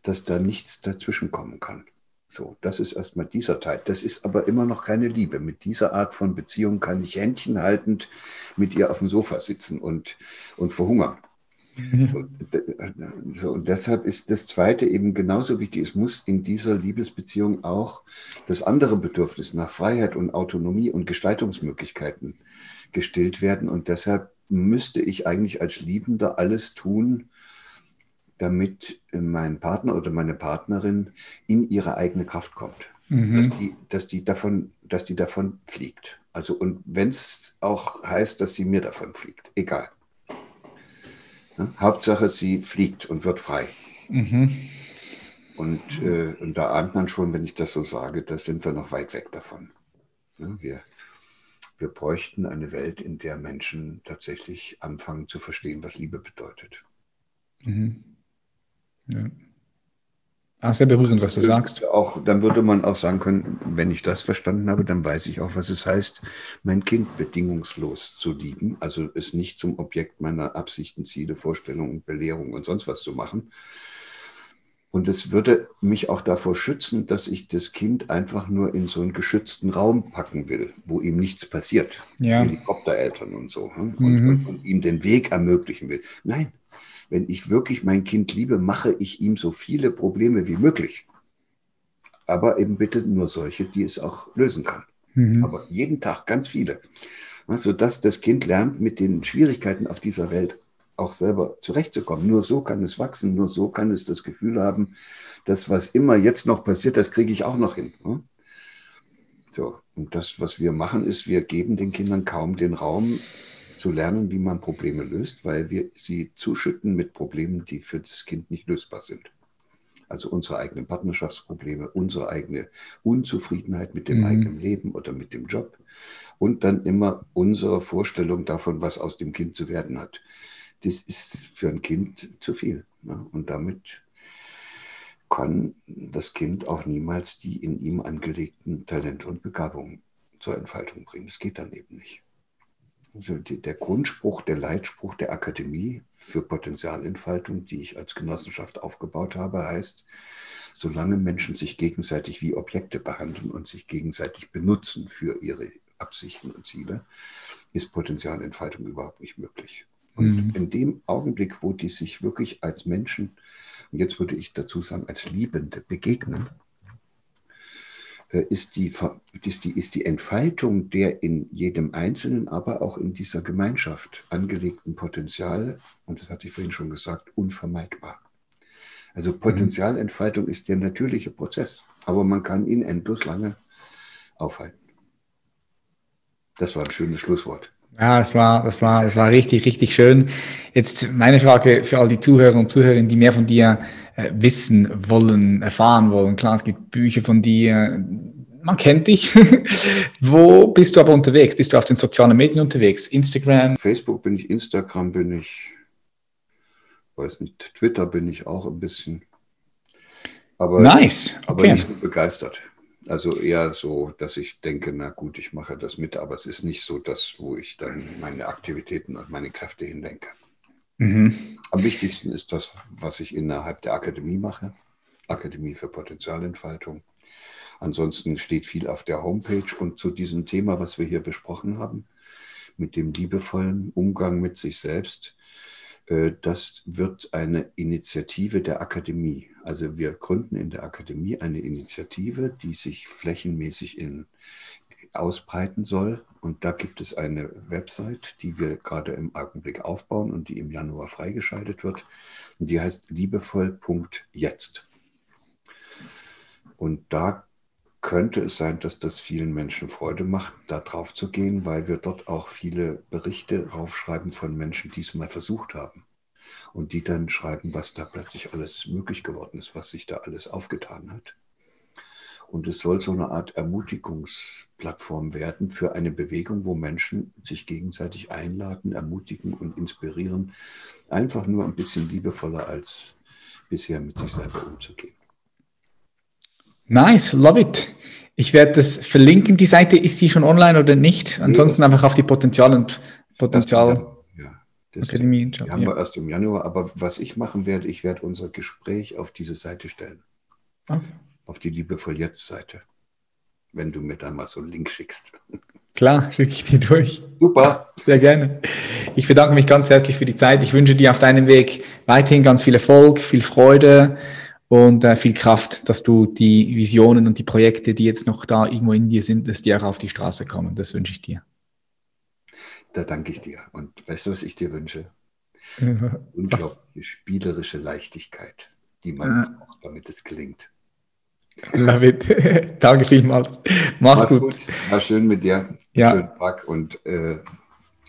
dass da nichts dazwischen kommen kann. So, das ist erstmal dieser Teil. Das ist aber immer noch keine Liebe. Mit dieser Art von Beziehung kann ich Händchen haltend mit ihr auf dem Sofa sitzen und, und verhungern. Mhm. So, so, und deshalb ist das Zweite eben genauso wichtig. Es muss in dieser Liebesbeziehung auch das andere Bedürfnis nach Freiheit und Autonomie und Gestaltungsmöglichkeiten gestillt werden. Und deshalb müsste ich eigentlich als Liebender alles tun, damit mein Partner oder meine Partnerin in ihre eigene Kraft kommt. Mhm. Dass, die, dass, die davon, dass die davon fliegt. Also, und wenn es auch heißt, dass sie mir davon fliegt, egal. Ja, Hauptsache, sie fliegt und wird frei. Mhm. Und, äh, und da ahnt man schon, wenn ich das so sage, da sind wir noch weit weg davon. Ja, wir, wir bräuchten eine Welt, in der Menschen tatsächlich anfangen zu verstehen, was Liebe bedeutet. Mhm. Ja. Ah, sehr berührend, was du sagst. Auch, dann würde man auch sagen können, wenn ich das verstanden habe, dann weiß ich auch, was es heißt, mein Kind bedingungslos zu lieben, also es nicht zum Objekt meiner Absichten, Ziele, Vorstellungen, Belehrung und sonst was zu machen. Und es würde mich auch davor schützen, dass ich das Kind einfach nur in so einen geschützten Raum packen will, wo ihm nichts passiert. Ja. Helikoptereltern und so. Hm? Und, mhm. und, und ihm den Weg ermöglichen will. Nein, wenn ich wirklich mein Kind liebe, mache ich ihm so viele Probleme wie möglich. Aber eben bitte nur solche, die es auch lösen kann. Mhm. Aber jeden Tag ganz viele. Sodass das Kind lernt, mit den Schwierigkeiten auf dieser Welt auch selber zurechtzukommen. Nur so kann es wachsen, nur so kann es das Gefühl haben, dass was immer jetzt noch passiert, das kriege ich auch noch hin. So, und das, was wir machen, ist, wir geben den Kindern kaum den Raum, zu lernen, wie man Probleme löst, weil wir sie zuschütten mit Problemen, die für das Kind nicht lösbar sind. Also unsere eigenen Partnerschaftsprobleme, unsere eigene Unzufriedenheit mit dem mhm. eigenen Leben oder mit dem Job und dann immer unsere Vorstellung davon, was aus dem Kind zu werden hat. Das ist für ein Kind zu viel. Ne? Und damit kann das Kind auch niemals die in ihm angelegten Talente und Begabungen zur Entfaltung bringen. Das geht dann eben nicht. Also der Grundspruch, der Leitspruch der Akademie für Potenzialentfaltung, die ich als Genossenschaft aufgebaut habe, heißt, solange Menschen sich gegenseitig wie Objekte behandeln und sich gegenseitig benutzen für ihre Absichten und Ziele, ist Potenzialentfaltung überhaupt nicht möglich. Und mhm. in dem Augenblick, wo die sich wirklich als Menschen, und jetzt würde ich dazu sagen, als Liebende begegnen, ist die, ist, die, ist die Entfaltung der in jedem Einzelnen, aber auch in dieser Gemeinschaft angelegten Potenziale, und das hatte ich vorhin schon gesagt, unvermeidbar. Also mhm. Potenzialentfaltung ist der natürliche Prozess, aber man kann ihn endlos lange aufhalten. Das war ein schönes Schlusswort. Ja, das war, das war, das war richtig, richtig schön. Jetzt meine Frage für all die Zuhörer und Zuhörerinnen, die mehr von dir äh, wissen wollen, erfahren wollen. Klar, es gibt Bücher von dir. Man kennt dich. Wo bist du aber unterwegs? Bist du auf den sozialen Medien unterwegs? Instagram? Facebook bin ich, Instagram bin ich, weiß nicht, Twitter bin ich auch ein bisschen. Aber, nice. Okay. aber nicht so begeistert. Also eher so, dass ich denke, na gut, ich mache das mit, aber es ist nicht so das, wo ich dann meine Aktivitäten und meine Kräfte hindenke. Mhm. Am wichtigsten ist das, was ich innerhalb der Akademie mache. Akademie für Potenzialentfaltung. Ansonsten steht viel auf der Homepage und zu diesem Thema, was wir hier besprochen haben, mit dem liebevollen Umgang mit sich selbst, äh, das wird eine Initiative der Akademie. Also wir gründen in der Akademie eine Initiative, die sich flächenmäßig in, ausbreiten soll. Und da gibt es eine Website, die wir gerade im Augenblick aufbauen und die im Januar freigeschaltet wird. Und die heißt liebevoll.jetzt. Und da könnte es sein, dass das vielen Menschen Freude macht, da drauf zu gehen, weil wir dort auch viele Berichte raufschreiben von Menschen, die es mal versucht haben. Und die dann schreiben, was da plötzlich alles möglich geworden ist, was sich da alles aufgetan hat. Und es soll so eine Art Ermutigungsplattform werden für eine Bewegung, wo Menschen sich gegenseitig einladen, ermutigen und inspirieren, einfach nur ein bisschen liebevoller als bisher mit sich selber umzugehen. Nice, love it. Ich werde das verlinken. Die Seite ist sie schon online oder nicht? Ansonsten einfach auf die Potenzial und Potenzial. Das Akademie. Die haben ja. wir erst im Januar. Aber was ich machen werde, ich werde unser Gespräch auf diese Seite stellen. Okay auf die Liebevoll Jetzt-Seite, wenn du mir da mal so einen Link schickst. Klar, schicke ich dir durch. Super. Sehr gerne. Ich bedanke mich ganz herzlich für die Zeit. Ich wünsche dir auf deinem Weg weiterhin ganz viel Erfolg, viel Freude und äh, viel Kraft, dass du die Visionen und die Projekte, die jetzt noch da irgendwo in dir sind, dass die auch auf die Straße kommen. Das wünsche ich dir. Da danke ich dir. Und weißt du, was ich dir wünsche? Unglaubliche spielerische Leichtigkeit, die man ja. braucht, damit es gelingt. Love it. Danke vielmals. Mach's, Mach's gut. gut. War schön mit dir. Ja. Schönen Tag und äh,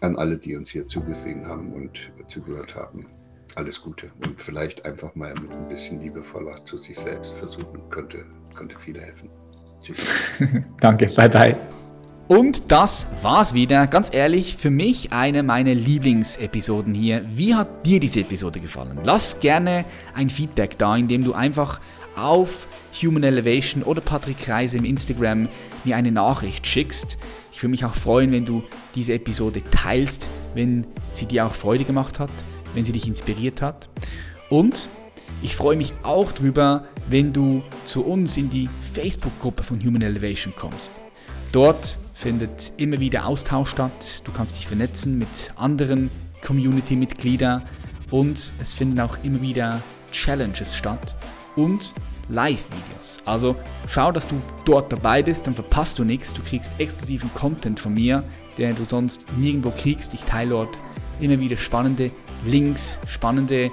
an alle, die uns hier zugesehen haben und zugehört haben. Alles Gute und vielleicht einfach mal mit ein bisschen liebevoller zu sich selbst versuchen, könnte, könnte viele helfen. Tschüss. Danke, bye bye. Und das war's wieder. Ganz ehrlich, für mich eine meiner Lieblingsepisoden hier. Wie hat dir diese Episode gefallen? Lass gerne ein Feedback da, indem du einfach auf Human Elevation oder Patrick Kreise im Instagram mir eine Nachricht schickst. Ich würde mich auch freuen, wenn du diese Episode teilst, wenn sie dir auch Freude gemacht hat, wenn sie dich inspiriert hat. Und ich freue mich auch darüber, wenn du zu uns in die Facebook-Gruppe von Human Elevation kommst. Dort findet immer wieder Austausch statt. Du kannst dich vernetzen mit anderen Community-Mitgliedern und es finden auch immer wieder Challenges statt und Live-Videos. Also schau, dass du dort dabei bist, dann verpasst du nichts. Du kriegst exklusiven Content von mir, den du sonst nirgendwo kriegst. Ich teile dort immer wieder spannende Links, spannende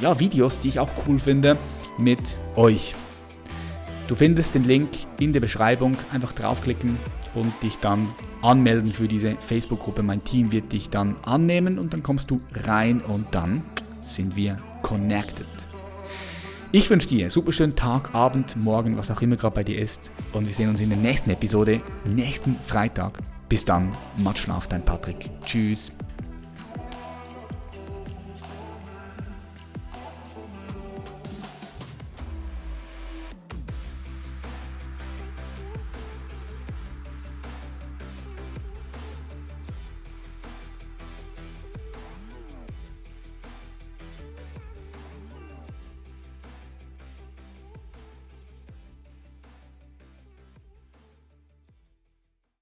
ja, Videos, die ich auch cool finde, mit euch. Du findest den Link in der Beschreibung. Einfach draufklicken und dich dann anmelden für diese Facebook-Gruppe. Mein Team wird dich dann annehmen und dann kommst du rein und dann sind wir connected. Ich wünsche dir einen super schönen Tag, Abend, Morgen, was auch immer gerade bei dir ist. Und wir sehen uns in der nächsten Episode, nächsten Freitag. Bis dann, Matschlaf, dein Patrick. Tschüss.